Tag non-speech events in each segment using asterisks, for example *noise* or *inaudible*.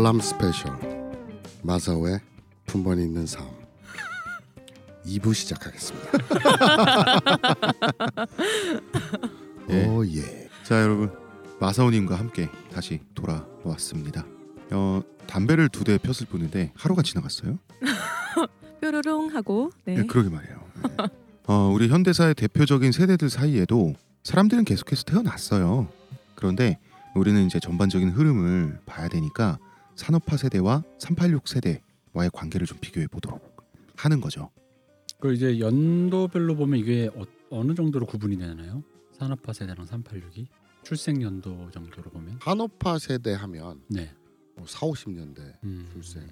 알람 special 마사오의 품번이 있는 삶 2부 시작하겠습니다. *laughs* 예. 오 예. 자 여러분 마사오님과 함께 다시 돌아왔습니다. 어 담배를 두 대 폈을 뿐인데 하루가 지나갔어요. *laughs* 뾰로롱 하고 네. 네, 그러게 말이에요. 네. 어, 우리 현대사의 대표적인 세대들 사이에도 사람들은 계속해서 태어났어요. 그런데 우리는 이제 전반적인 흐름을 봐야 되니까 산업화 세대와 386 세대와의 관계를 좀 비교해 보도록 하는 거죠. 그 이제 연도별로 보면 이게 어, 느 정도로 구분이 되나요? 산업화 세대랑 386이 출생 연도 정도로 보면 산업화 세대 하면 네. 뭐 4, 50년대 음. 출생.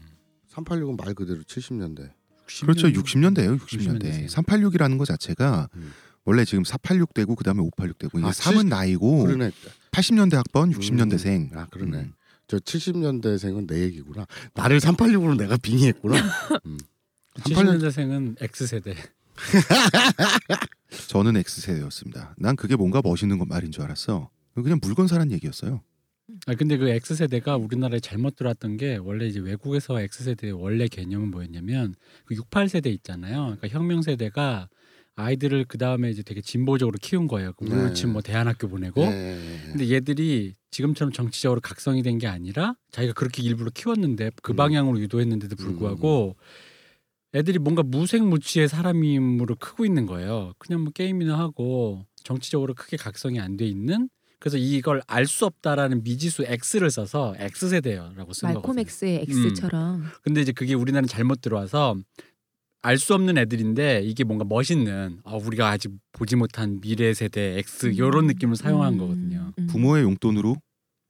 386은 말 그대로 70년대. 60년 그렇죠. 60년대예요. 60년대. 60년대. 386이라는 것 자체가 음. 원래 지금 486 되고 그다음에 586 되고 이게 아, 3은 칠- 나이고 그러네. 80년대 학번 60년대생. 아 그러네. 음. 저 70년대생은 내 얘기구나. 나를 386으로 내가 빙의했구나. *laughs* 음. 70년대생은 X 세대. 저는 X세대였습니다. 난 그게 뭔가 멋있는 것 말인 줄 알았어. 그냥 물건 사란 얘기였어요. 아 근데 그 X 세대가 우리나라에 잘못 들어왔던 게 원래 이제 외국에서 X 세대의 원래 개념은 뭐였냐면 그 68 세대 있잖아요. 그러니까 혁명 세대가 아이들을 그 다음에 이제 되게 진보적으로 키운 거예요. 그 네. 우울침 뭐 대안학교 보내고. 예. 근데 얘들이 지금처럼 정치적으로 각성이 된 게 아니라 자기가 그렇게 일부러 키웠는데 그 음. 방향으로 유도했는데도 불구하고 애들이 뭔가 무색무취의 사람임으로 크고 있는 거예요. 그냥 뭐 게임이나 하고 정치적으로 크게 각성이 안 돼 있는 그래서 이걸 알 수 없다라는 미지수 X를 써서 X 세대라고 쓴 말콤 거거든요. X의 음. X처럼 근데 이제 그게 우리나라는 잘못 들어와서 알 수 없는 애들인데 이게 뭔가 멋있는 아, 우리가 아직 보지 못한 미래 세대 X 이런 느낌을 사용한 음, 거거든요. 음. 부모의 용돈으로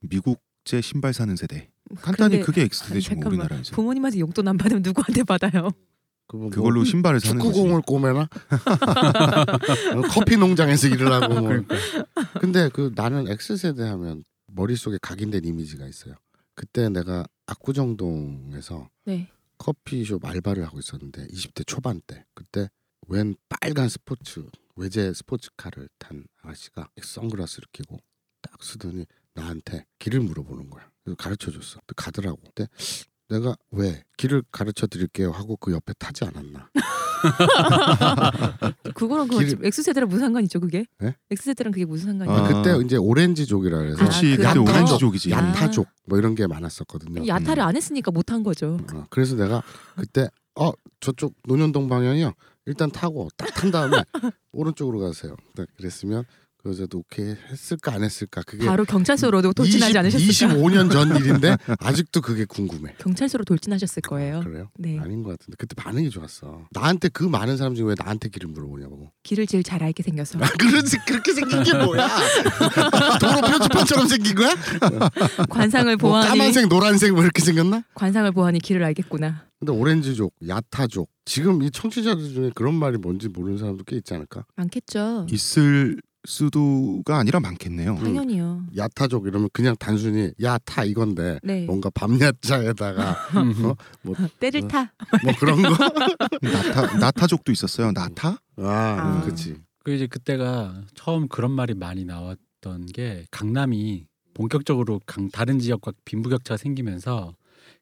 미국제 신발 사는 세대. 간단히 근데 그게 X세대죠 뭐. 우리나라에서. 부모님한테 용돈 안 받으면 누구한테 받아요? 뭐 그걸로 신발을 사는 거지. 축구공을 꼬매나? *laughs* 커피 농장에서 일을 하고 뭐. 그러니까. 근데 그 나는 X 세대 하면 머릿속에 각인된 이미지가 있어요. 그때 내가 압구정동에서 네. 커피숍 알바를 하고 있었는데 20대 초반 때 그때 웬 빨간 스포츠 외제 스포츠카를 탄 아가씨가 선글라스를 끼고 딱 쓰더니 나한테 길을 물어보는 거야. 그래서 가르쳐 줬어. 또 가더라고. 근데 내가 왜 길을 가르쳐 드릴게요 하고 그 옆에 타지 않았나? *laughs* 그거랑 그 길- X 세대랑 무슨 상관이죠 그게? 네? X 세대랑 그게 무슨 상관이야? 아. 그때 이제 오렌지족이라 해서 그렇지 아, 그. 오렌지족이지. 야- 야타족 뭐 이런 게 많았었거든요. 야타를 안 했으니까 못한 거죠. 어, 그래서 내가 그때 어 저쪽 논현동 방향이요. 일단 타고 딱 탄 다음에 *laughs* 오른쪽으로 가세요. 딱 그랬으면 그 여자도 오케이 했을까 안 했을까 그게 바로 경찰서로도 돌진하지 20, 않으셨을까? 25년 전 *laughs* 일인데 아직도 그게 궁금해. 경찰서로 돌진하셨을 거예요. 그래요? 네. 아닌 것 같은데 그때 반응이 좋았어. 나한테 그 많은 사람 중에 왜 나한테 길을 물어보냐고. 길을 제일 잘 알게 생겨서 아, 그렇지 그렇게 생긴 게 뭐야? *laughs* 도로 표지판처럼 생긴 거야? *laughs* 관상을 뭐 보아하니 까만색 노란색 뭐 이렇게 생겼나? 관상을 보아하니 길을 알겠구나. 근데 오렌지족, 야타족 지금 이 청취자들 중에 그런 말이 뭔지 모르는 사람도 꽤 있지 않을까? 많겠죠. 있을 수도가 아니라 많겠네요. 음. 당연히요. 야타족 이러면 그냥 단순히 야타 이건데 네. 뭔가 밤야자에다가 *laughs* 어? 뭐, 때를 어. 타. 뭐 그런 거. *laughs* 나타 나타족도 있었어요. 나타? 아, 아. 그렇지. 그 이제 그때가 처음 그런 말이 많이 나왔던 게 강남이 본격적으로 강, 다른 지역과 빈부격차가 생기면서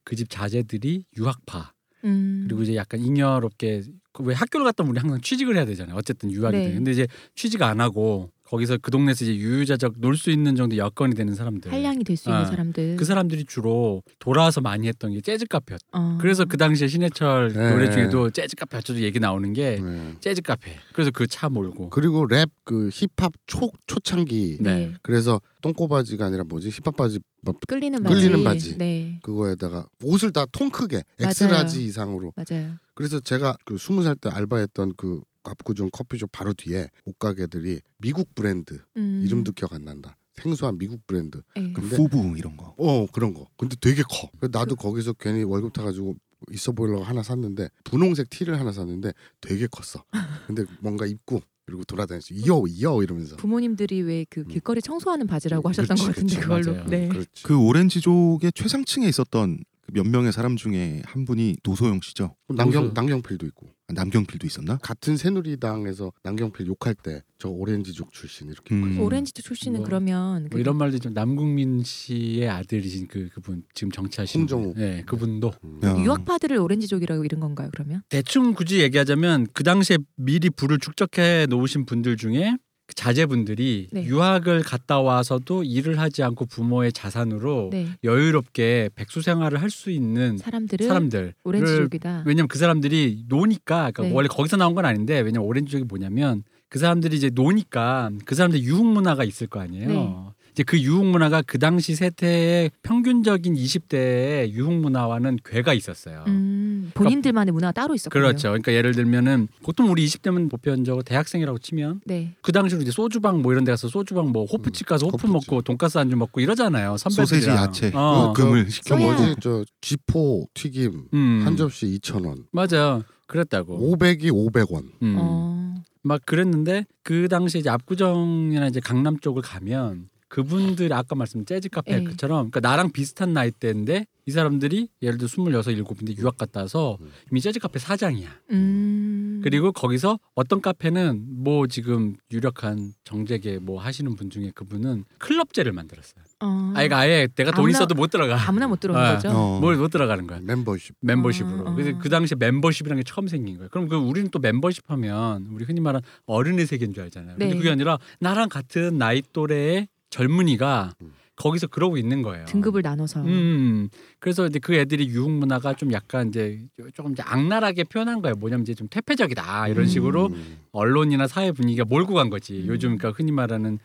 그 집 자제들이 유학파 음. 그리고 이제 약간 잉여롭게 그왜 학교를 갔다 오면 우리 항상 취직을 해야 되잖아요. 어쨌든 유학이든. 네. 근데 이제 취직 안 하고 거기서 그 동네에서 이제 유유자적 놀 수 있는 정도 여건이 되는 사람들. 한량이 될 수 있는 아, 사람들. 그 사람들이 주로 돌아와서 많이 했던 게 재즈 카페였. 어. 그래서 그 당시에 신해철 네. 노래 중에도 재즈 카페 어쩌고 얘기 나오는 게 네. 재즈 카페. 그래서 그 차 몰고. 그리고 랩 그 힙합 초 초창기 네. 그래서 똥꼬 바지가 아니라 뭐지 힙합 바지 뭐 끌리는 바지. 끌리는 바지. 네. 그거에다가 옷을 다 통 크게. X-large 이상으로 맞아요. 그래서 제가 그 스무 살 때 알바했던 그 압구정 커피숍 바로 뒤에 옷가게들이 미국 브랜드 음. 이름도 기억 안 난다 생소한 미국 브랜드 네. 근데 후부 이런 거. 어 그런 거 근데 되게 커 나도 거기서 괜히 월급 타가지고 있어 보이려고 하나 샀는데 분홍색 티를 하나 샀는데 되게 컸어 근데 뭔가 입고 그리고 돌아다녔어 이어 이어 이러면서 부모님들이 왜그 음. 길거리 청소하는 바지라고 그렇지, 하셨던 것 같은데 그렇지. 그걸로. 맞아요. 네. 그렇지 그 오렌지족의 최상층에 있었던 그몇 명의 사람 중에 한 분이 노소영 씨죠. 남경 무슨- 남경필도 있고 남경필도 있었나? 같은 새누리당에서 남경필 욕할 때 저 오렌지족 출신 이렇게 음. 오렌지족 출신은 뭐, 그러면 뭐그 이런 말도 좀 남궁민 씨의 아들이신 그 그분 지금 정치하시는 홍정욱. 분. 네, 그분도 음. 야. 유학파들을 오렌지족이라고 이런 건가요? 그러면 대충 굳이 얘기하자면 그 당시에 미리 부를 축적해 놓으신 분들 중에 그 자제분들이 네. 유학을 갔다 와서도 일을 하지 않고 부모의 자산으로 네 여유롭게 백수 생활을 할 수 있는 사람들을 사람들 오렌지족이다. 왜냐면 그 사람들이 노니까 그러니까 네. 원래 거기서 나온 건 아닌데 왜냐면 오렌지족이 뭐냐면 그 사람들이 이제 노니까 그 사람들 유흥 문화가 있을 거 아니에요. 네. 이제 그 유흥 문화가 그 당시 세태의 평균적인 20대의 유흥 문화와는 괴가 있었어요. 음, 본인들만의 문화가 따로 있었군요. 그렇죠. 그러니까 예를 들면은 보통 우리 20대면 보편적으로 대학생이라고 치면 네. 그 당시로 이제 소주방 뭐 이런 데 가서 소주방 뭐 호프집 가서 호프 호프집. 먹고 돈가스 안주 먹고 이러잖아요. 선배들이랑. 소세지, 야채, 어. 그 금을 시켜 저 써야. 먹고. 뭐지 저 쥐포 튀김 음. 한 접시 2,000원. 맞아. 그랬다고. 500이 500원. 음. 어. 막 그랬는데 그 당시에 이제 압구정이나 이제 강남 쪽을 가면 그분들 아까 말씀 재즈 카페 네. 그처럼 그러니까 나랑 비슷한 나이대인데 이 사람들이 예를 들어 스물여섯 일곱인데 유학 갔다 와서 음. 이미 재즈 카페 사장이야. 음. 그리고 거기서 어떤 카페는 뭐 지금 유력한 정재계 뭐 하시는 분 중에 그분은 클럽제를 만들었어요. 어. 아예 아예 내가 돈 아무나- 있어도 못 들어가. 아무나 못 들어오는 네. 거죠. 어. 뭘못 들어가는 거야. 멤버십. 멤버십으로. 어, 어. 그래서 그 당시에 멤버십이라는 게 처음 생긴 거예요. 그럼 그 우리는 또 멤버십 하면 우리 흔히 말하는 어른의 세계인 줄 알잖아요. 근데 네. 그게 아니라 나랑 같은 나이 또래의 젊은이가 음. 거기서 그러고 있는 거예요. 등급을 나눠서. 음. 그래서 이제 그 애들이 유흥 문화가 좀 약간 이제 조금 이제 악랄하게 표현한 거예요. 뭐냐면 이제 좀 퇴폐적이다 이런 음. 식으로 음. 언론이나 사회 분위기가 몰고 간 거지. 음. 요즘 그러니까 흔히 말하는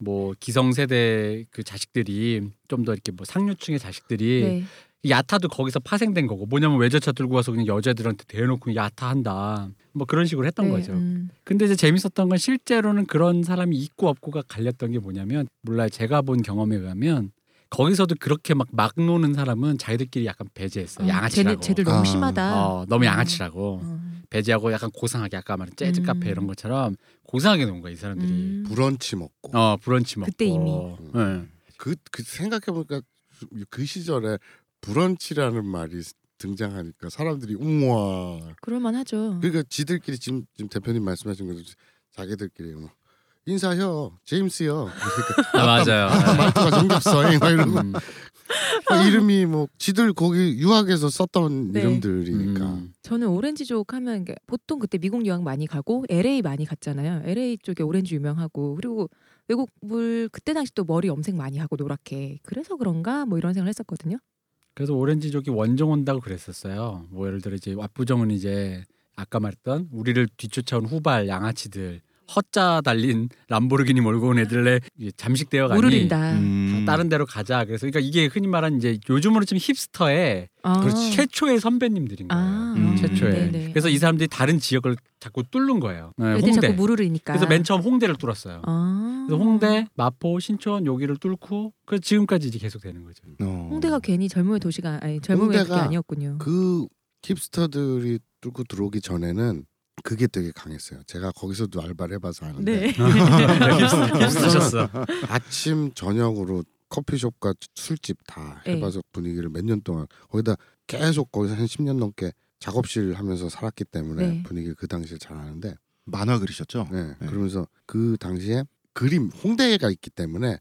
뭐 기성세대 그 자식들이 좀 더 이렇게 뭐 상류층의 자식들이 네. 야타도 거기서 파생된 거고 뭐냐면 외제차 들고 와서 그냥 여자들한테 대놓고 야타한다 뭐 그런 식으로 했던 네, 거죠. 음. 근데 이제 재밌었던 건 실제로는 그런 사람이 있고 없고가 갈렸던 게 뭐냐면 몰라요 제가 본 경험에 의하면 거기서도 그렇게 막 막 노는 사람은 자기들끼리 약간 배제했어 요 어, 양아치라고. 쟤네, 쟤들 너무 아. 심하다. 어, 너무 어. 양아치라고 어. 배제하고 약간 고상하게 아까 말한 재즈 음. 카페 이런 것처럼 고상하게 노는 거야 이 사람들이. 음. 브런치 먹고. 어 브런치 먹고. 그때 이미. 네. 그, 그 생각해 보니까 그 시절에 브런치라는 말이 등장하니까 사람들이 우와. 그럴만하죠. 그러니까 지들끼리 지금, 지금 대표님 말씀하신 것처럼 자기들끼리 뭐 인사요, 제임스요. *laughs* 아, 맞아요. 아까 말투가 정겹어. 막 이러고 음. 그 이름이 뭐 지들 거기 유학에서 썼던 네. 이름들이니까. 음. 저는 오렌지족 하면 보통 그때 미국 유학 많이 가고 LA 많이 갔잖아요. LA 쪽에 오렌지 유명하고 그리고 외국 물 그때 당시 또 머리 염색 많이 하고 노랗게 그래서 그런가 뭐 이런 생각을 했었거든요. 그래서 오렌지족이 원정 온다고 그랬었어요. 뭐 예를 들어 이제 압구정은 이제 아까 말했던 우리를 뒤쫓아온 후발 양아치들 헛자 달린 람보르기니 몰고 온 애들에 잠식되어 가니 우르린다. 음. 다른 데로 가자. 그래서 그러니까 이게 흔히 말하는 이제 요즘으로 좀 힙스터의 아. 최초의 선배님들인 거예요. 아, 음. 최초에. 네네. 그래서 이 사람들이 다른 지역을 자꾸 뚫는 거예요. 네, 애들 홍대. 자꾸 무르르니까. 그래서 맨 처음 홍대를 뚫었어요. 아. 그래서 홍대, 마포, 신촌 여기를 뚫고 그 지금까지 이제 계속 되는 거죠. 어. 홍대가 괜히 젊음의 도시가 아니 젊음의 홍대가 그게 아니었군요. 그 힙스터들이 뚫고 들어오기 전에는 그게 되게 강했어요. 제가 거기서도 알바를 해봐서 아는데 네. *laughs* 힙스터셨어. *laughs* 아침 저녁으로 커피숍과 술집 다 네. 해봐서 분위기를 몇 년 동안 거기다 계속 거기서 한 10년 넘게 작업실 하면서 살았기 때문에 네. 분위기를 그 당시에 잘 아는데 만화 그리셨죠? 네, 네. 그러면서 그 당시에 그림 홍대가 있기 때문에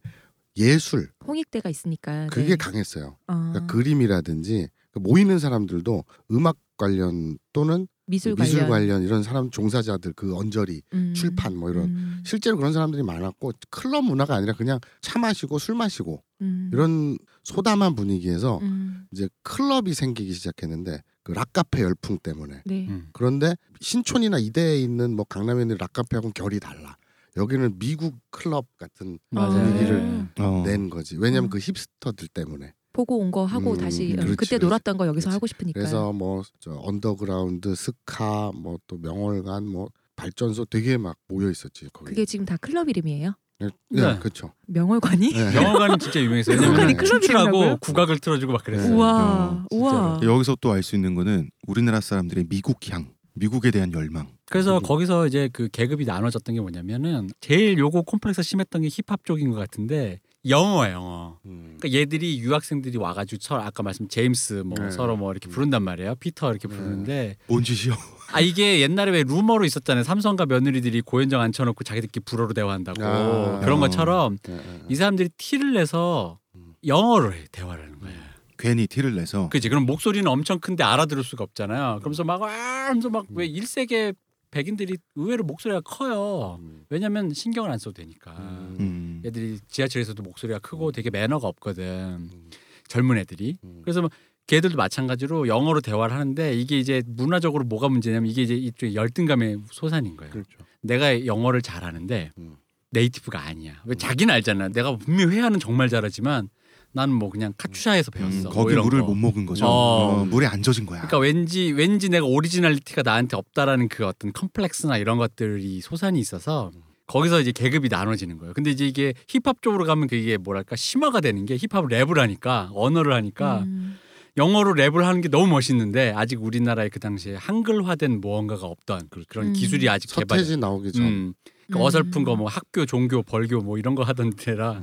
예술 홍익대가 있으니까. 그게 네. 강했어요. 어, 그러니까 그림이라든지 그 모이는 사람들도 음악 관련 또는 미술 미술 관련, 이런 사람 종사자들 그 언저리 음, 출판 뭐 이런. 음, 실제로 그런 사람들이 많았고 클럽 문화가 아니라 그냥 차 마시고 술 마시고 음, 이런 소담한 분위기에서 음, 이제 클럽이 생기기 시작했는데 그 락카페 열풍 때문에. 네. 음. 그런데 신촌이나 이대에 있는 뭐 강남에 있는 락카페하고는 결이 달라. 여기는 미국 클럽 같은 맞아요. 분위기를 어. 낸 거지. 왜냐면 음. 그 힙스터들 때문에 보고 온 거 하고 음, 다시 그렇지, 그때 그렇지. 놀았던 거 여기서 그렇지. 하고 싶으니까. 그래서 뭐저 언더그라운드 스카 뭐 또 명월관 뭐 발전소 되게 막 모여 있었지 거기 그게 지금 다 클럽 이름이에요? 네, 네. 그렇죠 명월관이? 네. 명월관은 진짜 유명했어요. 명월관이 왜냐면 클럽 춤추라고 이름이라고요? 국악을 틀어주고 막 그랬어요. 우와, 어, 우와. 여기서 또 알 수 있는 거는 우리나라 사람들의 미국 향, 미국에 대한 열망. 그래서 음. 거기서 이제 그 계급이 나눠졌던 게 뭐냐면은 제일 요거 콤플렉스 심했던 게 힙합 쪽인 것 같은데 영어야 영어. 음. 그러니까 얘들이 유학생들이 와가지고 서로 아까 말씀 제임스 뭐 네. 서로 뭐 이렇게 부른단 말이에요. 피터 이렇게 네. 부르는데 뭔 짓이요? *laughs* 아 이게 옛날에 왜 루머로 있었잖아요. 삼성과 며느리들이 고현정 앉혀놓고 자기들끼리 불어로 대화한다고 아. 그런 어. 것처럼 예, 예. 이 사람들이 티를 내서 음. 영어로 해 대화를 하는 거예요. 괜히 티를 내서 그지 그럼 목소리는 엄청 큰데 알아들을 수가 없잖아요. 그러면서 막 아, 하면서 막왜 음. 일세계 백인들이 의외로 목소리가 커요. 음. 왜냐면 신경을 안 써도 되니까. 음. 음. 애들이 지하철에서도 목소리가 크고 되게 매너가 없거든. 음. 젊은 애들이. 음. 그래서 뭐 걔들도 마찬가지로 영어로 대화를 하는데 이게 이제 문화적으로 뭐가 문제냐면 이게 이제 이쪽 열등감의 소산인 거예요. 그렇죠. 내가 영어를 잘하는데 음. native가 아니야. 왜 자기는 알잖아. 내가 분명히 회화는 정말 잘하지만 나는 뭐 그냥 카투샤에서 배웠어. 음, 뭐 거기 이런 물을 거. 못 먹은 거죠. 어. 어, 물에 안 젖은 거야. 그러니까 왠지 왠지 내가 originality가 나한테 없다라는 그 어떤 컴플렉스나 이런 것들이 소산이 있어서 거기서 이제 계급이 나눠지는 거예요. 근데 이제 이게 힙합 쪽으로 가면 그게 뭐랄까 심화가 되는 게 힙합을 랩을 하니까 언어를 하니까 음. 영어로 랩을 하는 게 너무 멋있는데 아직 우리나라에 그 당시에 한글화된 무언가가 없던 그- 그런 음. 기술이 아직 개발. 서태지 나오기 전 음. 그 음. 어설픈 거 뭐 학교 종교 벌교 뭐 이런 거 하던 어.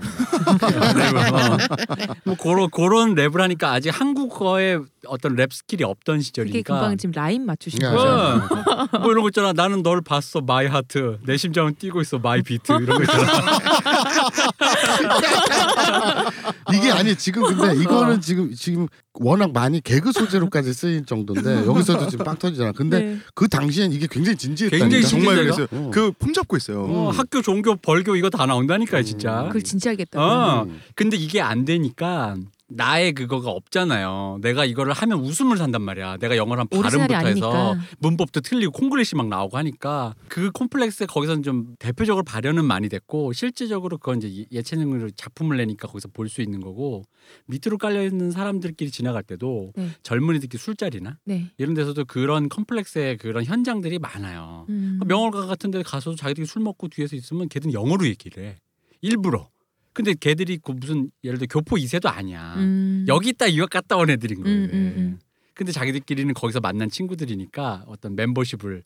뭐 그런 그런 랩을 하니까 아직 한국어에 어떤 랩 skill이 없던 시절이니까 금방 지금 라인 맞추신 야, 거죠. 어. 뭐 이런 거 있잖아. 나는 널 봤어, my heart. 내 심장은 뛰고 있어, my beat. 이런 거 있잖아. 이게 아니 지금 근데 이거는 지금 지금 워낙 많이 개그 소재로까지 *laughs* 쓰일 정도인데 여기서도 지금 빵 터지잖아. 근데 네. 그 당시엔 이게 굉장히 진지했다니까. 굉장히 정말? 그랬어요. 어. 그 폼잡고 있어요. 어, 학교 종교 벌교 이거 다 나온다니까 진짜. 음. 그걸 진지하겠다. 어. 음. 근데 이게 안 되니까 나의 그거가 없잖아요. 내가 이거를 하면 웃음을 산단 말이야. 내가 영어를 한 발음부터 해서. 문법도 틀리고 콩글리시 막 나오고 하니까 그 콤플렉스 거기서는 좀 대표적으로 발현은 많이 됐고 실제적으로 그건 이제 예- 예체능으로 작품을 내니까 거기서 볼 수 있는 거고 밑으로 깔려 있는 사람들끼리 지나갈 때도 네. 젊은이들끼리 술자리나 네. 이런 데서도 그런 컴플렉스의 그런 현장들이 많아요. 음. 명월가 같은 데 가서도 자기들이 술 먹고 뒤에서 있으면 걔들은 영어로 얘기를 해. 일부러. 근데 걔들이 그 무슨 예를 들어 교포 2세도 아니야. 음. 여기 있다 유학 갔다 온 애들인 거예요. 음, 음, 음. 근데 자기들끼리는 거기서 만난 친구들이니까 어떤 멤버십을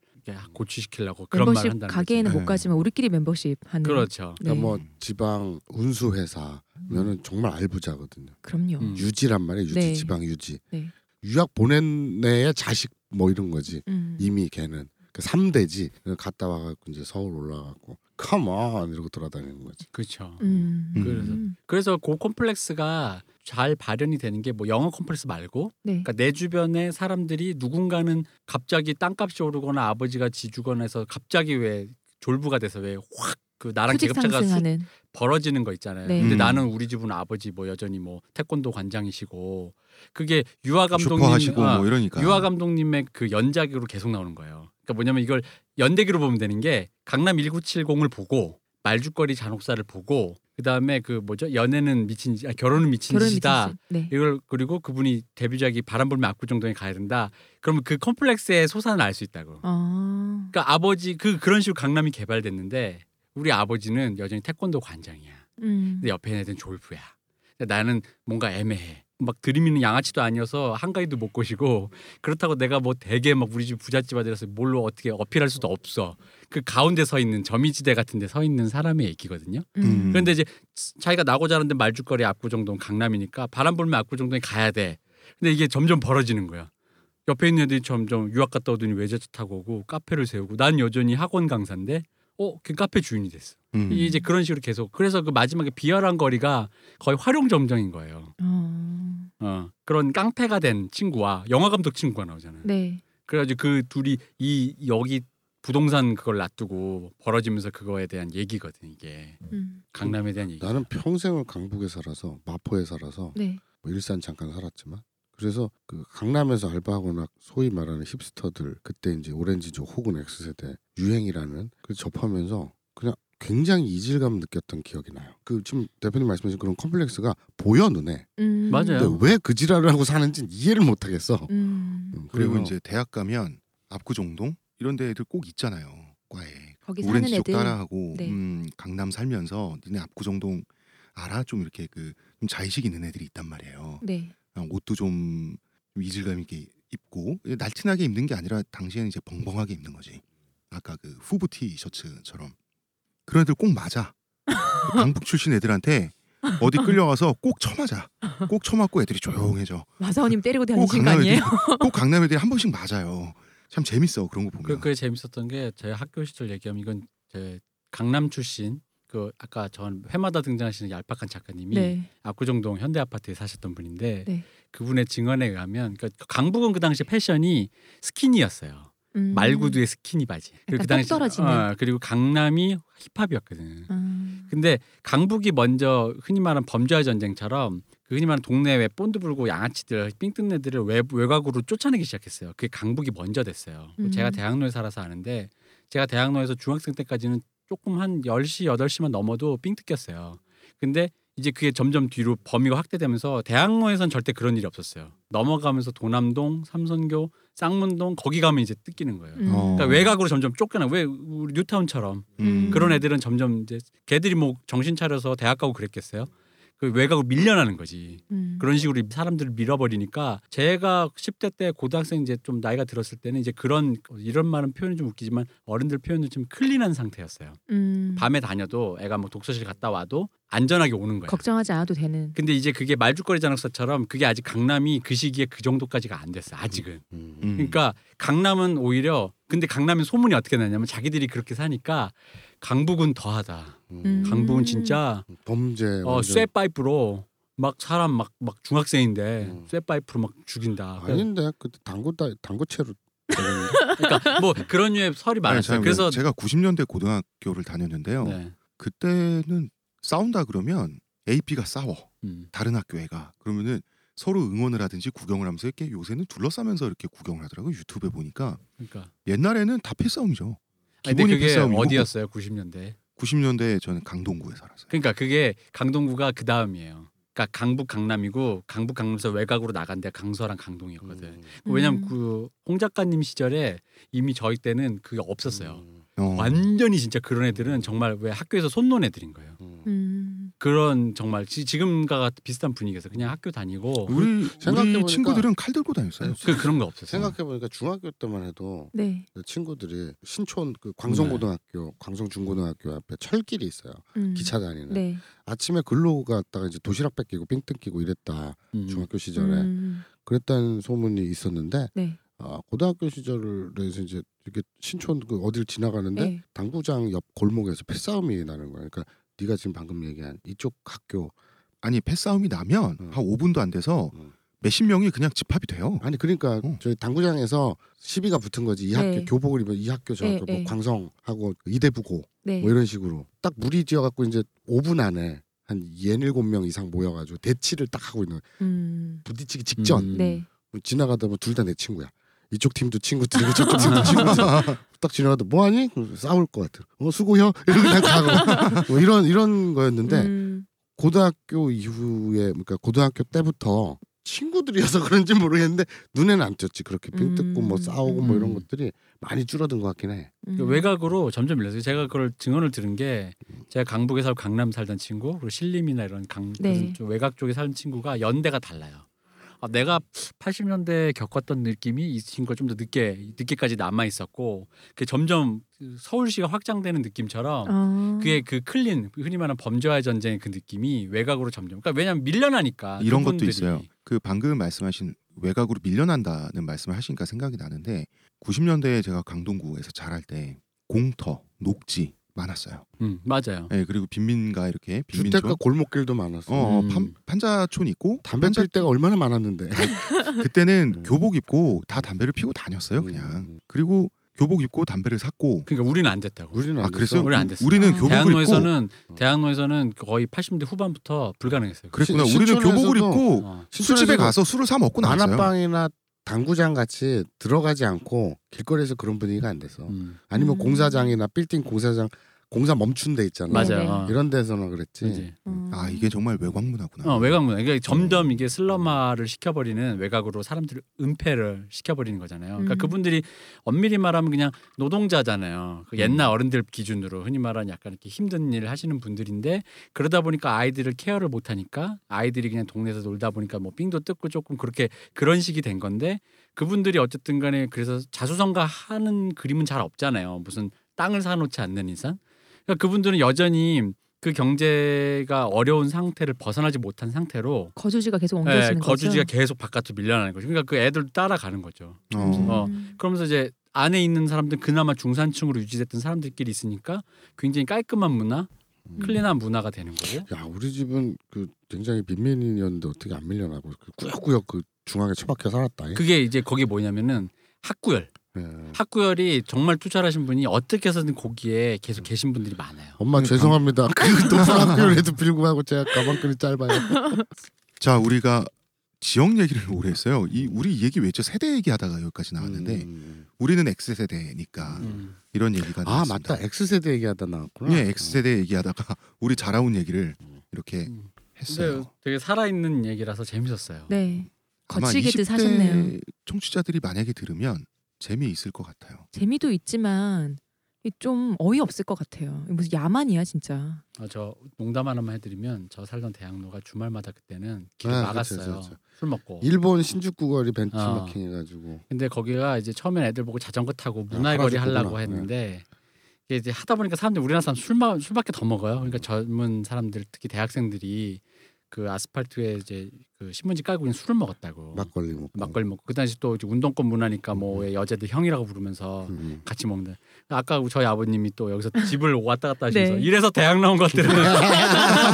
고취시키려고 그런 말을 멤버십 한다는 가게에는 거지. 못 가지만 우리끼리 멤버십 하는. 그렇죠. 네. 그러니까 뭐 지방 운수 회사면은 정말 알부자거든요. 그럼요. 음. 유지란 말이에요. 유지 네. 지방 유지. 네. 유학 보낸 애의 자식 뭐 이런 거지. 음. 이미 걔는 그 3대지. 갔다 와갖고 이제 서울 올라가고 컴온 이러고 돌아다니는 거지. 그렇죠. 음. 그래서 그래서 그 콤플렉스가 잘 발현이 되는 게 뭐 영어 콤플렉스 말고 네. 그러니까 내 주변에 사람들이 누군가는 갑자기 땅값이 오르거나 아버지가 지주거나 해서 갑자기 왜 졸부가 돼서 왜 확 그 나랑 계급차가 상승하는. 벌어지는 거 있잖아요. 네. 근데 음. 나는 우리 집은 아버지 뭐 여전히 뭐 태권도 관장이시고 그게 유아 감독님 슈퍼 하시고 어, 뭐 이러니까. 유아 감독님의 그 연작으로 계속 나오는 거예요. 그러니까 뭐냐면 이걸 연대기로 보면 되는 게 강남 1970을 보고 말죽거리 잔혹사를 보고 그다음에 그 뭐죠 연애는 미친 짓- 아, 결혼은 미친 결혼 짓이다. 네. 이걸 그리고 그분이 데뷔작이 바람 불면 압구정동에 가야 된다. 그러면 그 컴플렉스의 소산을 알 수 있다고. 어. 그러니까 아버지 그 그런 식으로 강남이 개발됐는데 우리 아버지는 여전히 태권도 관장이야. 음. 근데 옆에 애들은 졸부야. 나는 뭔가 애매해. 막 들이미는 양아치도 아니어서 한가위도 못 꼬시고 그렇다고 내가 뭐 되게 막 우리 집 부잣집 아들에서 뭘로 어떻게 어필할 수도 없어. 그 가운데 서 있는 점이지대 같은 데 서 있는 사람의 얘기거든요. 음. 그런데 이제 자기가 나고 자는데 말죽거리 압구정동 강남이니까 바람 불면 압구정동에 가야 돼. 근데 이게 점점 벌어지는 거야. 옆에 있는 애들이 점점 유학 갔다 오더니 외제차 타고 오고 카페를 세우고 난 여전히 학원 강사인데 어, 걔 카페 주인이 됐어. 음. 이제 그런 식으로 계속 그래서 그 마지막에 비열한 거리가 거의 활용점정인 거예요. 어. 어, 그런 깡패가 된 친구와 영화 감독 친구가 나오잖아요. 네. 그래가지고 그 둘이 이 여기 부동산 그걸 놔두고 벌어지면서 그거에 대한 얘기거든 이게 음. 강남에 대한 얘기. 나는 평생을 강북에 살아서 마포에 살아서 네. 뭐 일산 잠깐 살았지만 그래서 그 강남에서 알바하거나 소위 말하는 힙스터들 그때 이제 오렌지족 혹은 X세대 유행이라는 그 접하면서 그냥 굉장히 이질감 느꼈던 기억이 나요. 그 지금 대표님 말씀하신 그런 컴플렉스가 보여 눈에. 음. 맞아요. 근데 왜그 지랄을 하고 사는지 이해를 못 하겠어. 음. 음, 그리고 이제 대학 가면 압구정동 이런 데 애들 꼭 있잖아요. 과에. 거기 사는 오렌지 쪽 애들. 따라하고 네. 음, 강남 살면서 니네 압구정동 알아? 좀 이렇게 그 좀 자의식 있는 애들이 있단 말이에요. 네. 어, 옷도 좀, 좀 이질감 있게 입고 날씬하게 입는 게 아니라 당시에는 이제 벙벙하게 입는 거지. 아까 그 후브 티 셔츠처럼 그런 애들 꼭 맞아. 그 *laughs* 강북 출신 애들한테 어디 끌려가서 꼭 쳐맞아. 꼭 쳐맞고 애들이 조용해져. 마사오님 때리고 꼭 다니신 거 애들이 아니에요? *laughs* 꼭 강남 애들이 한 번씩 맞아요. 참 재밌어 그런 거 보면. 그, 그게 재밌었던 게 제 학교 시절 얘기하면 이건 제 강남 출신 그 아까 전 회마다 등장하시는 얄팍한 작가님이 네. 압구정동 현대 아파트에 사셨던 분인데 네. 그분의 증언에 의하면 그러니까 강북은 그 당시 패션이 스키니였어요. 음. 말구두에 스키니 바지. 그리고 약간 똑 떨어지는. 어, 그리고 강남이 힙합이었거든. 음. 근데 강북이 먼저 흔히 말하는 범죄와 전쟁처럼 그 흔히 말하는 동네 왜 본드 불고 양아치들 삥 뜯는 애들을 외, 외곽으로 쫓아내기 시작했어요. 그게 강북이 먼저 됐어요. 음. 제가 대학로에 살아서 아는데 제가 대학로에서 중학생 때까지는 조금 한 10시 8시만 넘어도 삥 뜯겼어요. 근데 이제 그게 점점 뒤로 범위가 확대되면서 대학로에선 절대 그런 일이 없었어요. 넘어가면서 돈암동, 삼선교, 쌍문동 거기 가면 이제 뜯기는 거예요. 음. 어. 그러니까 외곽으로 점점 쫓겨나. 왜 우리 뉴타운처럼 음. 그런 애들은 점점 이제 걔들이 뭐 정신 차려서 대학 가고 그랬겠어요. 그 외곽으로 밀려나는 거지. 음. 그런 식으로 사람들을 밀어버리니까 제가 10대 때 고등학생 이제 좀 나이가 들었을 때는 이제 그런 이런 말은 표현이 좀 웃기지만 어른들 표현은 좀 clean한 상태였어요. 음. 밤에 다녀도 애가 뭐 독서실 갔다 와도 안전하게 오는 거예요. 걱정하지 않아도 되는. 근데 이제 그게 말죽거리 장학사처럼 그게 아직 강남이 그 시기에 그 정도까지가 안 됐어요. 아직은. 음. 음. 그러니까 강남은 오히려 근데 강남은 소문이 어떻게 나냐면 자기들이 그렇게 사니까 강북은 더하다. 음. 강북은 진짜 범죄 어, 완전- 쇠 파이프로 막 사람 막 막 중학생인데 음. 쇠 파이프로 막 죽인다. 아닌데 그때 당구 따 당구채로. *laughs* 그러니까 뭐 그런 류의 설이 아니, 많았어요. 참, 그래서 제가 90년대 고등학교를 다녔는데요. 네. 그때는 싸운다 그러면 AP가 싸워. 음. 다른 학교 애가 그러면은 서로 응원을 하든지 구경을 하면서 이렇게 요새는 둘러싸면서 이렇게 구경을 하더라고요. 유튜브에 보니까 그러니까 옛날에는 다 패싸움이죠. 아니, 근데 기본이 그게 패싸움이고 어디였어요? 90년대. 90년대에 저는 강동구에 살았어요. 그러니까 그게 강동구가 그 다음이에요. 그러니까 강북 강남이고 강북 강남에서 외곽으로 나간 데가 강서랑 강동이었거든. 음. 왜냐면 음. 그홍 작가님 시절에 이미 저희 때는 그게 없었어요. 음. 어. 완전히 진짜 그런 애들은 정말 왜 학교에서 손 놓은 애들인 거예요. 음. 음. 그런 정말 지, 지금과 같은 비슷한 분위기에서 그냥 학교 다니고 우리 우리 친구들은 칼 들고 다녔어요. 그 그런 거 없었어요. 생각해 보니까 중학교 때만 해도 네. 내 친구들이 신촌 그 광성고등학교, 광성중고등학교 앞에 철길이 있어요. 음. 기차 다니는. 네. 아침에 글로 갔다가 이제 도시락 뺏기고 삥 뜯 기고 이랬다. 음. 중학교 시절에 음. 그랬다는 소문이 있었는데 네. 아, 고등학교 시절에서 이제 이렇게 신촌 그 어딜 지나가는데 네. 당구장 옆 골목에서 패싸움이 나는 거야. 그러니까 네가 지금 방금 얘기한 이쪽 학교 아니 패싸움이 나면 음. 한 5분도 안 돼서 음. 몇십 명이 그냥 집합이 돼요. 아니 그러니까 어. 저희 당구장에서 시비가 붙은 거지 이 학교 네. 교복을 입은 이 학교 저 네, 학교 뭐 네. 광성하고 이대부고 네. 뭐 이런 식으로 딱 무리 지어갖고 이제 5분 안에 한 예닐곱 명 이상 모여가지고 대치를 딱 하고 있는. 음. 부딪히기 직전 음. 네. 지나가다 보면 둘 다 내 친구야. 이쪽 팀도 친구들이고 저쪽 팀도 친구들. *laughs* 딱 지나가다 뭐하니? 싸울 것 같아. 어 수고요. 이러고 그냥 가고 뭐 이런 이런 거였는데 음. 고등학교 이후에 그러니까 고등학교 때부터 친구들이어서 *laughs* 그런지 모르겠는데 눈에는 안 띄었지 그렇게 빙 뜯고 뭐 음. 싸우고 뭐 이런 음. 것들이 많이 줄어든 것 같긴 해. 그 음. 외곽으로 점점 밀렸어요. 제가 그걸 증언을 들은 게 제가 강북에 살고 강남 살던 친구 그리고 신림이나 이런 강 네. 외곽 쪽에 사는 친구가 연대가 달라요. 아, 내가 80년대 겪었던 느낌이 이 친구가 좀 더 늦게 늦게까지 남아 있었고 그 점점 그 서울시가 확장되는 느낌처럼 어. 그게 그 클린 흔히 말하는 범죄와의 전쟁의 그 느낌이 외곽으로 점점 그러니까 왜냐면 밀려나니까 이런 것도 그분들이. 있어요. 그 방금 말씀하신 외곽으로 밀려난다는 말씀을 하시니까 생각이 나는데 90년대에 제가 강동구에서 자랄 때 공터, 녹지 많았어요. 음, 맞아요. 예, 그리고 빈민가 이렇게 빈민촌 주택가 골목길도 많았어. 어, 음. 판, 판자촌 있고 담배 판자- 필 때가 얼마나 많았는데. 그때는 음. *laughs* 교복 입고 다 담배를 피고 다녔어요, 그냥. 음. 그리고 교복 입고 담배를 샀고 그러니까 우리는 안 됐다고. 우리는 아안 그랬어요? 됐어. 우리 안 됐어요. 우리는 아. 교복을 입고 대학로에서는 대학로에서는 거의 80년대 후반부터 불가능했어요. 그랬구나. 신- 우리는 교복을 입고 어. 술집에 가서 술을 사 먹고 나왔어요. 만화방이나 당구장 같이 들어가지 않고 길거리에서 그런 분위기가 안 돼서 음. 아니면 음. 공사장이나 빌딩 공사장 공사 멈춘 데 있잖아. 맞- 맞아요. 네. 어. 이런 데서는 그랬지. 그지. 음. 아 이게 정말 외곽 문화구나. 어, 외곽 문화. 그러니까 점점 이게 슬럼화를 시켜버리는 외곽으로 사람들을 은폐를 시켜버리는 거잖아요. 그러니까 음. 그분들이 엄밀히 말하면 그냥 노동자잖아요. 그 음. 옛날 어른들 기준으로 흔히 말하는 약간 이렇게 힘든 일을 하시는 분들인데 그러다 보니까 아이들을 케어를 못 하니까 아이들이 그냥 동네에서 놀다 보니까 뭐 삥도 뜯고 조금 그렇게 그런 식이 된 건데 그분들이 어쨌든 간에 그래서 자수성가하는 그림은 잘 없잖아요. 무슨 땅을 사놓지 않는 이상. 그러니까 그분들은 여전히 그 경제가 어려운 상태를 벗어나지 못한 상태로 거주지가 계속 예, 옮겨지는 거죠. 거주지가 계속 바깥으로 밀려나는 거죠. 그러니까 그 애들 따라가는 거죠. 어. 어. 음. 그러면서 이제 안에 있는 사람들 그나마 중산층으로 유지됐던 사람들끼리 있으니까 굉장히 깔끔한 문화, 음. 클린한 문화가 되는 거고. 야 우리 집은 그 굉장히 빈민이었는데 어떻게 안 밀려나고 그 꾸역꾸역 그 중앙에 처박혀 살았다. 그게 이제 거기 뭐냐면은 학구열. 예. 학구열이 정말 투자하신 분이 어떻게 해서든 거기에 계속 계신 분들이 많아요. 엄마 죄송합니다. 그 *laughs* 높은 학교에도 빌고 하고 제가 가방끈이 짧아요. *laughs* 자 우리가 지역 얘기를 오래 했어요. 이 우리 얘기 왜죠? 세대 얘기하다가 여기까지 나왔는데 음. 우리는 X 세대니까 음. 이런 얘기가 아 나왔습니다. 맞다 X 세대 얘기하다 나왔구나. 예, X 세대 얘기하다가 *laughs* 우리 자라온 얘기를 이렇게 음. 했어요. 되게 살아있는 얘기라서 재밌었어요. 네. 20대 사셨네요. 청취자들이 만약에 들으면 재미있을 것 같아요. 재미도 있지만 이좀 어이 없을 것 같아요. 무슨 야만이야 진짜. 아, 저 농담 하나만 해드리면 저 살던 대학로가 주말마다 그때는 길 아, 막았어요. 그쵸, 그쵸, 그쵸. 술 먹고. 일본 신주쿠 거리 어. 벤치마킹 해가지고 근데 거기가 이제 처음엔 애들 보고 자전거 타고 아, 문화의 거리 하라주구나. 하려고 했는데 이게 이제 하다 보니까 사람들 우리나라 사람 술마 술밖에 더 먹어요. 그러니까 젊은 사람들 특히 대학생들이 그 아스팔트에 이제 그 신문지 깔고 있는 술을 먹었다고. 막걸리 먹고 막걸리 먹고 그 당시 또 이제 운동권 문화니까 뭐왜 여자들 형이라고 부르면서 음. 같이 먹는. 아까 저희 아버님이 또 여기서 집을 왔다 갔다 하시면서 네. 이래서 대학 나온 것들은 *laughs*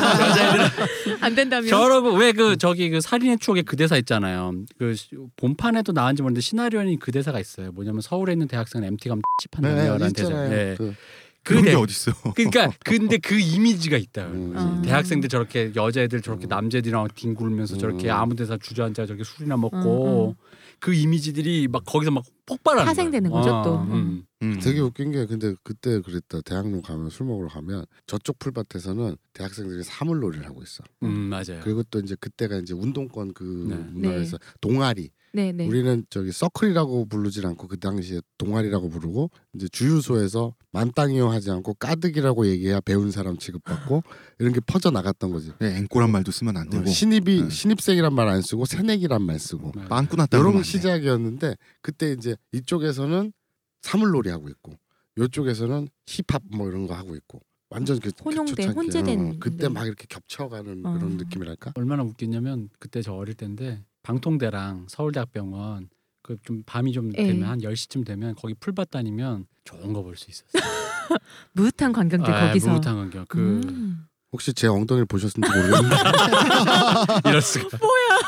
안 된다면. 저러고 왜 그 저기 그 살인의 추억에 그 대사 있잖아요. 그 시- 본판에도 나왔는지 모르는데 시나리오に그 대사가 있어요. 뭐냐면 서울에 있는 대학생은 MT 가면 찝한다며라는 대사. 네. 그, 그 그런 게 대- 어딨어? 그러니까 근데 그 이미지가 있다. 음. 어. 대학생들 저렇게 여자애들 저렇게 음. 남자애들이랑 뒹굴면서 저렇게 음. 아무 데서 주저앉아 저렇게 술이나 먹고 음, 음. 그 이미지들이 막 거기서 막 폭발하는 파생되는 거야. 거죠, 어, 또. 음. 음. 되게 웃긴 게 근데 그때 그랬다 대학로 가면 술 먹으러 가면 저쪽 풀밭에서는 대학생들이 사물놀이를 하고 있어. 음, 맞아요. 그리고 또 이제 그때가 이제 운동권 그 네. 문화에서 동아리 네, 네. 우리는 저기 서클이라고 부르질 않고 그 당시에 동아리라고 부르고 이제 주유소에서 만땅이요 하지 않고 까득이라고 얘기해야 배운 사람 취급받고 *laughs* 이런 게 퍼져 나갔던 거지. 네, 앵꼬란 말도 쓰면 안 되고 어, 신입이 네. 신입생이란 말 안 쓰고 새내기란 말 쓰고 맞아요. 빵꾸 났다 이런. 시작이었는데 그때 이제 이쪽에서는 사물놀이 하고 있고 이쪽에서는 힙합 뭐 이런 거 하고 있고 완전 그 혼용된, 혼재된, 어, 그때 네. 막 이렇게 겹쳐가는 어. 그런 느낌이랄까. 얼마나 웃겼냐면 그때 저 어릴 때인데 방통대랑 서울대학병원 그 좀 밤이 좀 예. 되면 한 10시쯤 되면 거기 풀밭 다니면 좋은 거 볼 수 있었어요. *laughs* 무흐한 관광들 아, 거기서. 무무탕 환경. 그 음. 혹시 제 엉덩이를 보셨는지 모르겠는데 *laughs* 이럴 수가.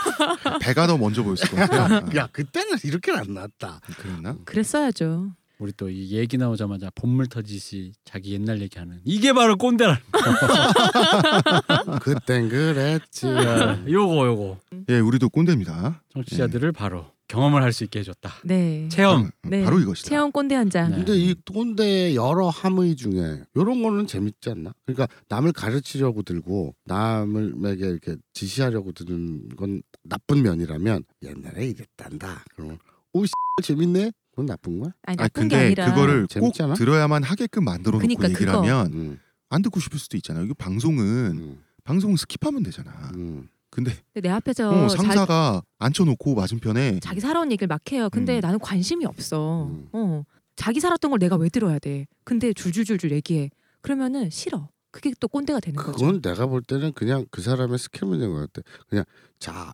*laughs* 배가 더 먼저 보였을 것 같아요. 야 그때는 이렇게는 안 나왔다. 그랬나? 그랬어야죠. 우리 또 이 얘기 나오자마자 본물 터지시 자기 옛날 얘기하는 이게 바로 꼰대라. *laughs* 그땐 그랬지. 아, 요거 요거 예, 우리도 꼰대입니다. 청취자들을 바로 경험을 할 수 있게 해줬다. 네. 체험. 바- 네. 바로 이것이다. 체험 꼰대 한 장. 네. 근데 이 꼰대 여러 함의 중에 이런 거는 재밌지 않나? 그러니까 남을 가르치려고 들고 남을에게 이렇게 지시하려고 드는 건 나쁜 면이라면 옛날에 이랬단다. 그러면 오 씨, 재밌네. 그건 나쁜 거야? 아니 아 나쁜 게 근데 아니라 그거를 꼭 앉아? 들어야만 하게끔 만들어 놓고 그러니까 얘기를 그거. 하면 음, 안 듣고 싶을 수도 있잖아요. 이거 방송은 음, 방송은 skip하면 되잖아. 음. 근데 내 앞에서 어, 자, 상사가 앉혀놓고 맞은편에 자기 살아온 얘기를 막 해요. 근데 음. 나는 관심이 없어. 음. 어. 자기 살았던 걸 내가 왜 들어야 돼? 근데 줄줄줄줄 얘기해. 그러면은 싫어. 그게 또 꼰대가 되는 거죠. 그건 내가 볼 때는 그냥 그 사람의 스킬 문제인 것 같아. 그냥 자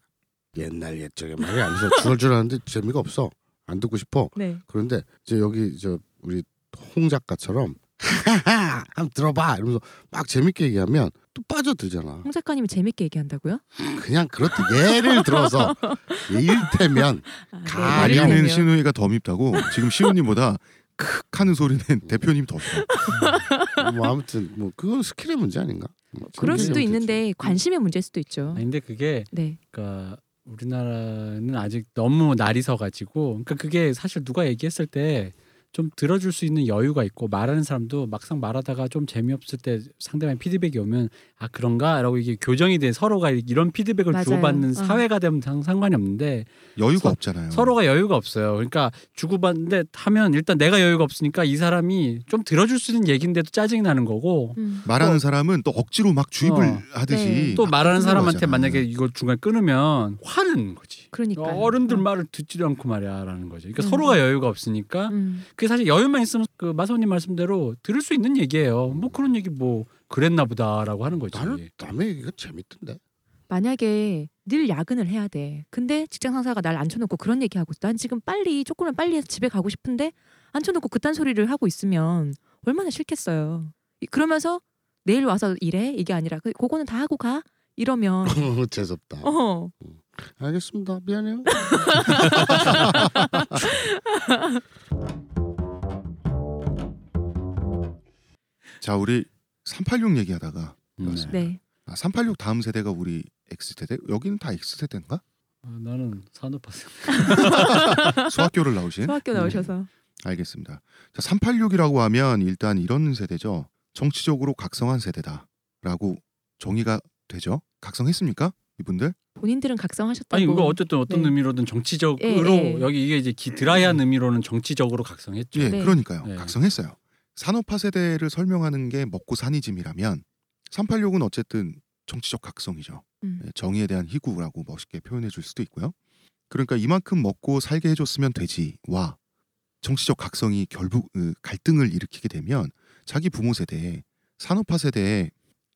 옛날 옛적의 말이 아니서 *laughs* 줄줄 하는데 재미가 없어. 안 듣고 싶어. 네. 그런데 이제 여기 저 우리 홍 작가처럼 하하하 한번 들어봐 이러면서 막 재밌게 얘기하면 또 빠져들잖아. 홍 작가님이 재밌게 얘기한다고요? 그냥 그렇다 예를 들어서 *laughs* 일테면 아, 가- 네, 예를 들면. 신우이가 더 밉다고 지금 시우님보다 크 하는 소리는 대표님 더 싫어. *laughs* 뭐 아무튼 뭐 그건 skill의 문제 아닌가? 뭐 그럴 skill의 수도. 있는데 관심의 문제일 수도 있죠. 아니, 근데 그게 네. 그러니까 우리나라는 아직 너무 날이 서가지고 그러니까 그게 사실 누가 얘기했을 때 좀 들어줄 수 있는 여유가 있고 말하는 사람도 막상 말하다가 좀 재미없을 때 상대방의 피드백이 오면 아 그런가라고 이게 교정이 돼 서로가 이런 피드백을 맞아요. 주고받는 어. 사회가 되면 상- 상관이 없는데 여유가 서- 없잖아요. 서로가 여유가 없어요. 그러니까 주고받는데 하면 일단 내가 여유가 없으니까 이 사람이 좀 들어줄 수 있는 얘긴데도 짜증이 나는 거고 음. 말하는 또- 사람은 또 억지로 막 주입을 어. 하듯이 네. 또 말하는 막 사람한테 끊어가잖아. 만약에 이걸 중간 에 끊으면 화는 거지. 그러니까 어른들 말을 듣지도 않고 말이야라는 거죠. 그러니까 음. 서로가 여유가 없으니까 음. 그게 사실 여유만 있으면 그 마사오님 말씀대로 들을 수 있는 얘기예요. 뭐 그런 얘기 뭐 그랬나 보다라고 하는 거지. 나는 남의 얘기가 재밌던데. 만약에 늘 야근을 해야 돼. 근데 직장 상사가 날 앉혀놓고 그런 얘기하고 있어. 난 지금 빨리 조금만 빨리 해서 집에 가고 싶은데 앉혀놓고 그딴 소리를 하고 있으면 얼마나 싫겠어요. 이- 그러면서 내일 와서 일해 이게 아니라 그 그거는 다 하고 가 이러면 *laughs* 재수없다. 어 알겠습니다. 미안해요. *laughs* 자 우리 386 얘기하다가 네. 네. 아, 386 다음 세대가 우리 X 세대? 여기는 다 X 세대인가? 아, 나는 산업화생. *laughs* 수학교를 나오신? 소학교 나오셔서 알겠습니다. 자, 386이라고 하면 일단 이런 세대죠. 정치적으로 각성한 세대다라고 정의가 되죠. 각성했습니까? 이분들? 본인들은 각성하셨다고. 아니 그거 어쨌든 어떤 네. 의미로든 정치적으로 예, 예. 여기 이게 이제 기, 드라이한 의미로는 정치적으로 각성했죠. 예, 네. 그러니까요. 네. 각성했어요. 산업화 세대를 설명하는 게 먹고 사니즘이라면 386은 어쨌든 정치적 각성이죠. 음. 예, 정의에 대한 희구라고 멋있게 표현해 줄 수도 있고요. 그러니까 이만큼 먹고 살게 해줬으면 되지와 정치적 각성이 결국 으, 갈등을 일으키게 되면 자기 부모 세대에 산업화 세대에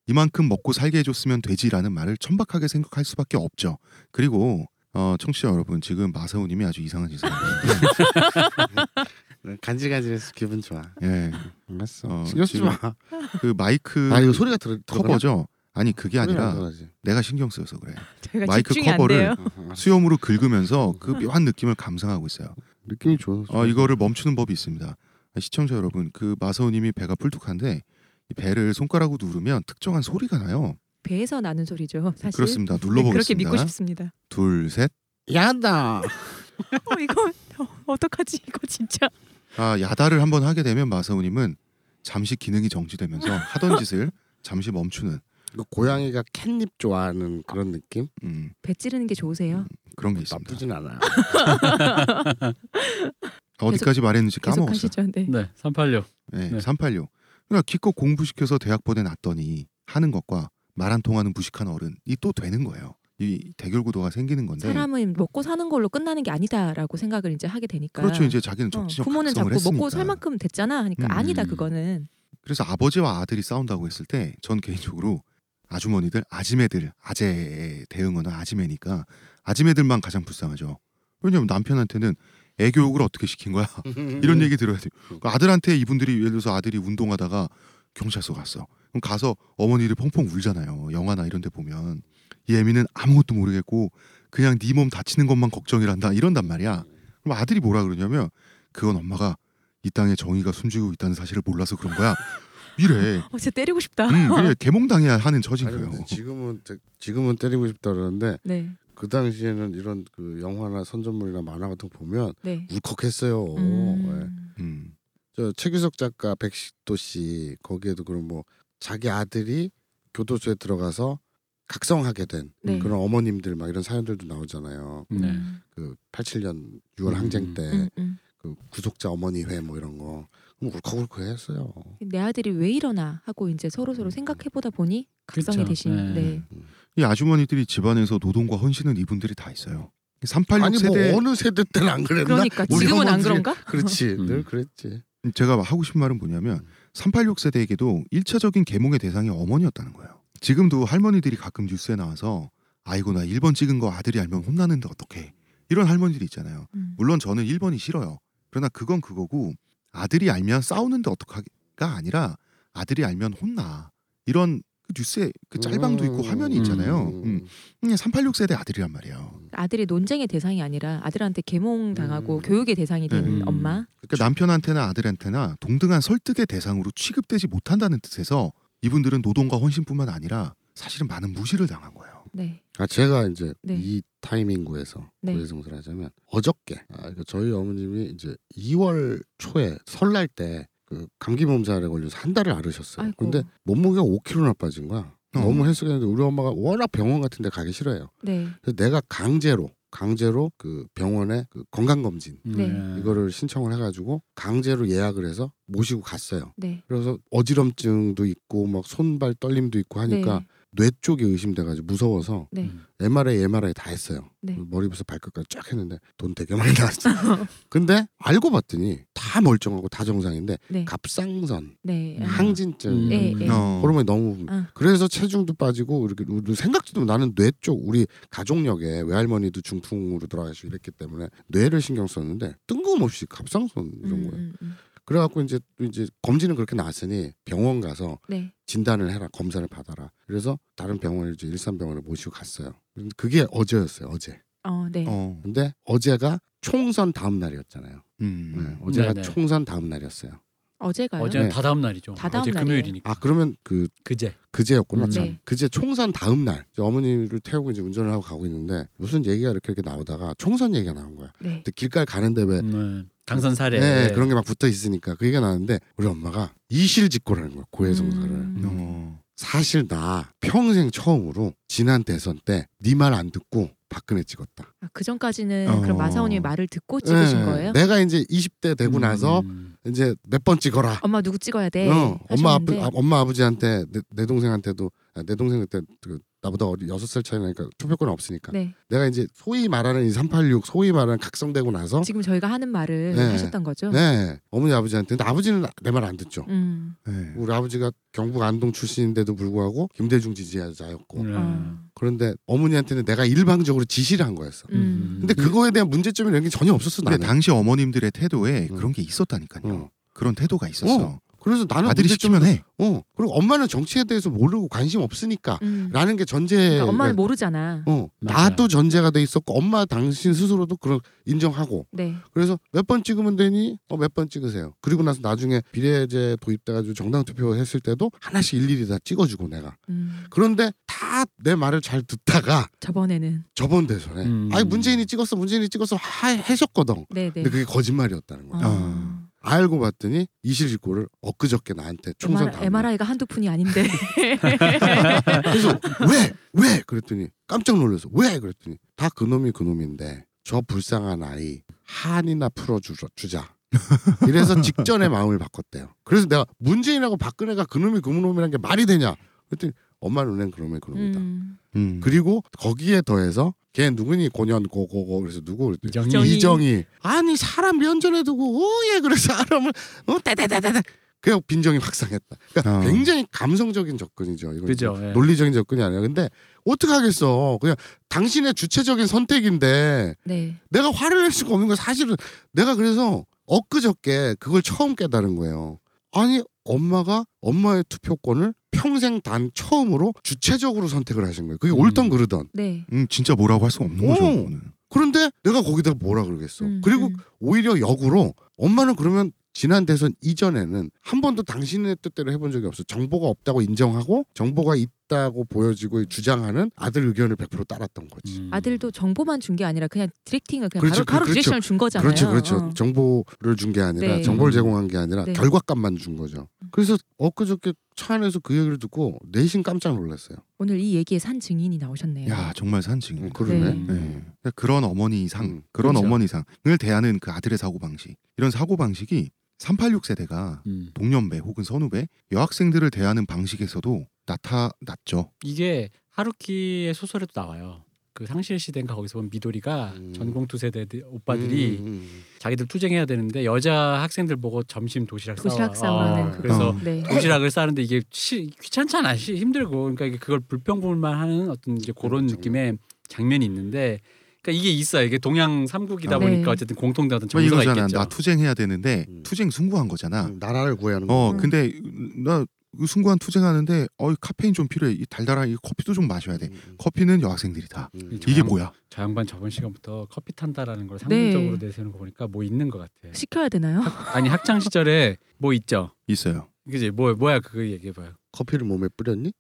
이만큼 먹고 살게 해줬으면 되지라는 말을 천박하게 생각할 수밖에 없죠. 그리고 어, 청취자 여러분 지금 마사오님이 아주 이상한 짓을 하고 *laughs* 간질간질해서 기분 좋아. 예, 알았어. 어, 신경 쓰지 마. 그 마이크 아 이거 소리가 들어. 커버죠. 아니 그게 아니라. 내가 신경 쓰여서 그래. *laughs* 제가 마이크 커버를. 아, 수염으로 긁으면서 그 묘한 느낌을 감상하고 있어요. 느낌이 좋아. 어, 이거를 멈추는 법이 있습니다. 시청자 여러분, 그 마사오님이 배가 뿔뚝한데 이 배를 손가락으로 누르면 특정한 소리가 나요. 배에서 나는 소리죠. 사실. 그렇습니다. 네, 그렇게 눌러보겠습니다. 믿고 싶습니다. 둘, 셋. 야다. *laughs* 어, 이거 어, *laughs* 어떡하지 이거 진짜. 아 야다를 한번 하게 되면 마사오님은 잠시 기능이 정지되면서 *laughs* 하던 짓을 잠시 멈추는 그 고양이가 캣닙 좋아하는 그런 느낌? 음, 배 찌르는 게 좋으세요? 그런 게 있습니다. 나쁘진 않아요. *laughs* 어디까지 말했는지 계속 까먹었어. 하시죠. 네. 네, 386. 네, 네. 386. 그러니까 기껏 공부시켜서 대학 보내놨더니 하는 것과 말 안 통하는 무식한 어른이 또 되는 거예요. 이 대결 구도가 생기는 건데. 사람은 먹고 사는 걸로 끝나는 게 아니다라고 생각을 이제 하게 되니까. 그렇죠. 이제 자기는 어, 정치적 부모는 각성을 자꾸 먹고 했으니까. 살 만큼 됐잖아 하니까 음. 아니다 그거는. 그래서 아버지와 아들이 싸운다고 했을 때 전 개인적으로 아주머니들 아지매들 아재의 대응어는 아지매니까 아지매들만 가장 불쌍하죠. 왜냐면 남편한테는 애 교육을 어떻게 시킨 거야 *laughs* 이런 얘기 들어야 돼요. 그 아들한테 이분들이 예를 들어서 아들이 운동하다가 경찰서 갔어. 그럼 가서 어머니들 펑펑 울잖아요. 영화나 이런 데 보면 이 애미는 아무것도 모르겠고 그냥 네 몸 다치는 것만 걱정이란다 이런단 말이야. 그럼 아들이 뭐라 그러냐면 그건 엄마가 이 땅에 정의가 숨지고 있다는 사실을 몰라서 그런 거야. 이래. *laughs* 어, 진짜 때리고 싶다. 음, 그래 개몽당해야 하는 처진 아니, 거예요. 지금은 되- 지금은 때리고 싶다 그러는데 네, 그 당시에는 이런 그 영화나 선전물이나 만화 같은 거 보면 네. 울컥했어요. 예. 음. 음, 저 최규석 작가 백식도 씨 거기에도 그런 뭐 자기 아들이 교도소에 들어가서 각성하게 된 네. 그런 어머님들 막 이런 사연들도 나오잖아요. 네. 음. 그 87년 6월 음. 항쟁 때 음, 음. 그 구속자 어머니회 뭐 이런 거 그럼 울컥울컥했어요. 내 아들이 왜 이러나 하고 이제 서로 서로 생각해 보다 보니 각성이 그쵸. 되신. 네. 네. 이 아주머니들이 집안에서 노동과 헌신은 이분들이 다 있어요. 386 아니 세대 뭐 어느 세대 때는 안 그랬나? 그러니까 지금은 안 어머니들이- 그런가? 그렇지 음. 늘 그랬지. 제가 하고 싶은 말은 뭐냐면 386 세대에게도 1차적인 계몽의 대상이 어머니였다는 거예요. 지금도 할머니들이 가끔 뉴스에 나와서 아이고 나 1번 찍은 거 아들이 알면 혼나는데 어떡해. 이런 할머니들이 있잖아요. 음. 물론 저는 1번이 싫어요. 그러나 그건 그거고 아들이 알면 싸우는데 어떡하가 아니라 아들이 알면 혼나. 이런 그 뉴스에 그 짤방도 있고 음, 화면이 있잖아요. 음. 386 세대 아들이란 말이에요. 아들이 논쟁의 대상이 아니라 아들한테 계몽 당하고 음. 교육의 대상이 된 음. 엄마. 그러니까 남편한테나 아들한테나 동등한 설득의 대상으로 취급되지 못한다는 뜻에서 이분들은 노동과 헌신뿐만 아니라 사실은 많은 무시를 당한 거예요. 네. 아 제가 이제 네. 이 타이밍구에서 네. 고해성사를 하자면 어저께 아, 이거 저희 어머님이 이제 2월 초에 설날 때 그 감기 몸살에 걸려서 한 달을 앓으셨어요. 아이고. 근데 몸무게가 5kg나 빠진 거야. 어. 너무 헬스했는데 우리 엄마가 워낙 병원 같은 데 가기 싫어해요. 네. 그래서 내가 강제로 강제로 그 병원에 그 건강 검진 네. 이거를 신청을 해가지고 강제로 예약을 해서 모시고 갔어요. 네. 그래서 어지럼증도 있고 막 손발 떨림도 있고 하니까 네. 뇌 쪽이 의심돼가지고 무서워서 네. MRI, MRI 다 했어요. 네. 머리부터 발끝까지 쫙 했는데 돈 되게 많이 나왔어. *laughs* 근데 알고 봤더니 다다 멀쩡하고 다 정상인데 네. 갑상선, 네. 아. 항진증 음. 예, 예. 어. 호르몬이 너무 아. 그래서 체중도 빠지고 이렇게 생각지도 나는 뇌 쪽 우리 가족력에 외할머니도 중풍으로 돌아가시고 이랬기 때문에 뇌를 신경 썼는데 뜬금없이 갑상선 이런 음, 거예요. 음, 음. 그래갖고 이제 또 이제 검진은 그렇게 나왔으니 병원 가서 네. 진단을 해라 검사를 받아라. 그래서 다른 병원을 이제 일산병원을 모시고 갔어요. 근데 그게 어제였어요. 어제. 어, 네. 어. 근데 어제가 총선 다음 날이었잖아요. 음. 네, 어제가 네네. 총선 다음 날이었어요. 어제가요? 어제는 네. 다 다음 날이죠. 다 다음 어제 날이에요. 금요일이니까. 아 그러면 그 그제. 그제였구나 음. 참. 네. 그제 총선 다음 날 이제 어머니를 태우고 이제 운전을 하고 가고 있는데 무슨 얘기가 이렇게, 이렇게 나오다가 총선 얘기가 나온 거야. 네. 근데 길가에 가는데 왜 음, 당선 사례. 네, 그런 게 막 붙어 있으니까 그 얘기가 나는데 우리 엄마가 이실직고라는 거야 고해성사를. 음. 어. 사실 나 평생 처음으로 지난 대선 때 네 말 안 듣고 박근혜 찍었다. 아, 그 전까지는 어. 그럼 마사오님의 말을 듣고 찍으신 네, 거예요? 내가 이제 20대 되고 나서 음. 이제 몇 번 찍어라. 엄마 누구 찍어야 돼? 어, 엄마 아버 아, 엄마 아버지한테 내, 내 동생한테도 아, 내 동생 그때 그, 나보다 어리 여섯 살 차이 나니까 투표권 없으니까 네. 내가 이제 소위 말하는 이 386 소위 말하는 각성되고 나서 지금 저희가 하는 말을 네. 하셨던 거죠? 네 어머니 아버지한테 근데 아버지는 내 말 안 듣죠. 음. 네. 우리 아버지가 경북 안동 출신인데도 불구하고 김대중 지지자였고 음. 어. 그런데 어머니한테는 내가 일방적으로 지시를 한 거였어. 음. 근데 그거에 대한 문제점이 이런 게 전혀 없었어 근데 나는. 당시 어머님들의 태도에 음. 그런 게 있었다니까요. 어. 그런 태도가 있었어. 그래서 나는 아들이 시키면 해. 어 그리고 엄마는 정치에 대해서 모르고 관심 없으니까 음. 라는 게 전제. 그러니까 엄마는 모르잖아. 어 맞아요. 나도 전제가 돼 있었고 엄마 당신 스스로도 그런 인정하고 네. 그래서 몇 번 찍으면 되니 어 몇 번 찍으세요. 그리고 나서 나중에 비례제 도입돼 가지고 정당 투표했을 때도 하나씩 일일이 다 찍어 주고 내가 음. 그런데 다 내 말을 잘 듣다가 저번에는 저번 대선에 음. 아니 문재인이 찍었어 문재인이 찍었어 하, 하셨거든. 네, 네. 근데 그게 거짓말이었다는 거야. 어. 알고 봤더니 이실직고를 엊그저께 나한테 총선 다음 날 MRI가 한두 푼이 아닌데. *laughs* 그래서 왜? 왜? 그랬더니 깜짝 놀라서 왜? 그랬더니 다 그놈이 그놈인데 저 불쌍한 아이 한이나 풀어주자. 이래서 *laughs* 직전에 마음을 바꿨대요. 그래서 내가 문재인하고 박근혜가 그놈이 그놈이란 게 말이 되냐? 그랬더니 엄마 눈엔 그놈이 그놈이다. 음. 음. 그리고 거기에 더해서 걔 누구니 고년 고고고 그래서 누구 그랬더니 이정희. 이정희 아니 사람 면전에 두고 오예 그래서 사람을 어 따다다다다 그냥 빈정이 확산했다. 그러니까 어. 굉장히 감성적인 접근이죠. 이건 그죠. 예. 논리적인 접근이 아니라 근데 어떻게 하겠어 그냥 당신의 주체적인 선택인데 네. 내가 화를 낼 수가 없는 거 사실은 내가 그래서 엊그저께 그걸 처음 깨달은 거예요 아니 엄마가 엄마의 투표권을 평생 단 처음으로 주체적으로 선택을 하신 거예요 그게 음. 옳던 그르던 네. 음, 진짜 뭐라고 할 수가 없는 거죠. 오. 그거는. 그런데 내가 거기다 뭐라 그러겠어 음, 그리고 음. 오히려 역으로 엄마는 그러면 지난 대선 이전에는 한 번도 당신의 뜻대로 해본 적이 없어. 정보가 없다고 인정하고 정보가 있 다고 보여지고 주장하는 아들 의견을 100% 따랐던 거지. 음. 아들도 정보만 준 게 아니라 그냥 디렉팅을 그냥 그렇죠, 바로 바로 그렇죠. 디렉션을 준 거잖아요. 그렇죠, 그렇죠. 어. 정보를 준 게 아니라 네. 정보를 음. 제공한 게 아니라 네. 결과값만 준 거죠. 그래서 엊그저께 차 안에서 그 얘기를 듣고 내심 깜짝 놀랐어요. 오늘 이 얘기에 산 증인이 나오셨네요. 야 정말 산증이. 음, 그러네. 네. 네. 그러니까 그런 어머니상, 음, 그런 그렇죠. 어머니상을 대하는 그 아들의 사고 방식, 이런 사고 방식이 386 세대가 음. 동년배 혹은 선후배 여학생들을 대하는 방식에서도 나타났죠. 이게 하루키의 소설에도 나와요. 그 상실 시대인가 거기서 보면 미도리가 음. 전공투 세대 오빠들이 음, 음, 자기들 투쟁해야 되는데 여자 학생들 보고 점심 도시락 도시락 싸와. 그- 그래서 어. 네. 도시락을 싸는데 이게 시, 귀찮잖아 시, 힘들고 그러니까 그걸 불평불만 하는 어떤 이제 그런 그렇죠. 느낌의 장면이 있는데 그러니까 이게 있어요 이게 동양 삼국이다 어. 네. 보니까 어쨌든 공통된 어떤 뭐 정서가 이거잖아. 있겠죠. 나 투쟁해야 되는데 음. 투쟁 승부한 거잖아. 음, 나라를 구하는 어 음. 근데 나 승구한 투쟁하는데 어 카페인 좀 필요해. 이 달달한 이 커피도 좀 마셔야 돼. 음, 커피는 여학생들이다. 음, 음. 이게 이게 양- 뭐야? 저 양반 저번 시간부터 커피 탄다라는 걸 네. 상징적으로 내세우는 거 보니까 뭐 있는 것 같아. 시켜야 되나요? 아니 학창 시절에 뭐 있죠. 있어요. 그지 뭐 뭐야 그거 얘기해 봐요. 커피를 몸에 뿌렸니?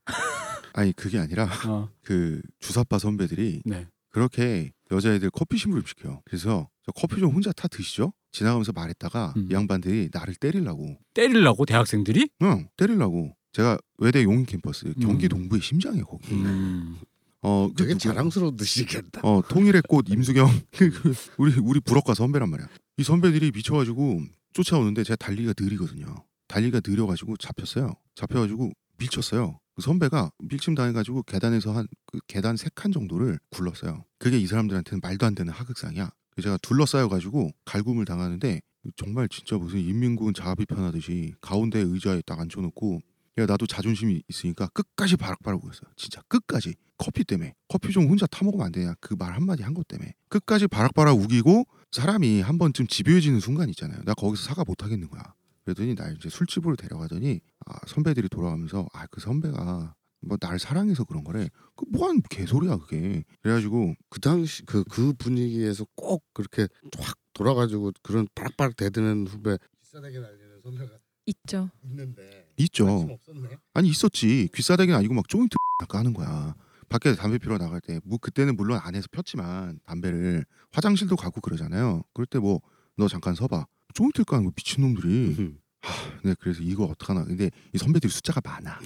아니 그게 아니라 어, 그 주사파 선배들이 네. 그렇게 여자애들 커피 심부름 시켜. 그래서 저 커피 좀 혼자 타 드시죠. 지나가면서 말했다가 음. 이 양반들이 나를 때리려고. 때리려고 대학생들이? 응, 때리려고. 제가 외대 용인 캠퍼스 경기 동부의 심장에 거기. 음. 어, 그 되게 누구야? 자랑스러워 드시겠다. 어 통일의 꽃 임수경 그 *laughs* 우리 우리 불어과 선배란 말이야. 이 선배들이 미쳐가지고 쫓아오는데 제가 달리기가 느리거든요. 달리기가 느려가지고 잡혔어요. 잡혀가지고 밀쳤어요. 그 선배가 밀침 당해가지고 계단에서 한 그 계단 세 칸 정도를 굴렀어요. 그게 이 사람들한테는 말도 안 되는 하극상이야. 제가 둘러싸여가지고 갈굼을 당하는데 정말 진짜 무슨 인민군 자합이 편하듯이 가운데 의자에 딱 앉혀놓고 야 나도 자존심이 있으니까 끝까지 바락바락 울었어요. 진짜 끝까지 커피 때문에 커피 좀 혼자 타 먹으면 안 되냐 그 말 한마디 한 것 때문에 끝까지 바락바락 우기고 사람이 한 번쯤 집요해지는 순간 있잖아요. 나 거기서 사과 못 하겠는 거야. 그랬더니 날 이제 술집으로 데려가더니 아, 선배들이 돌아가면서 아 그 선배가 뭐 날 사랑해서 그런 거래. 그 뭐한 개소리야 그게. 그래가지고 그 당시 그그 분위기에서 꼭 그렇게 확 돌아가지고 그런 바락바락 대드는 후배 비싸게 날리는 선배가 있죠. 있는데 있죠. 없었네. 아니 있었지 귀싸대기는 아니고 막 조인트 *laughs* 까는 거야 밖에 담배 피러 나갈 때 뭐 그때는 물론 안에서 폈지만 담배를 화장실도 가고 그러잖아요 그럴 때 뭐 너 잠깐 서봐 조인트 까는 거 미친 놈들이 음. 네 그래서 이거 어떡하나 근데 이 선배들이 숫자가 많아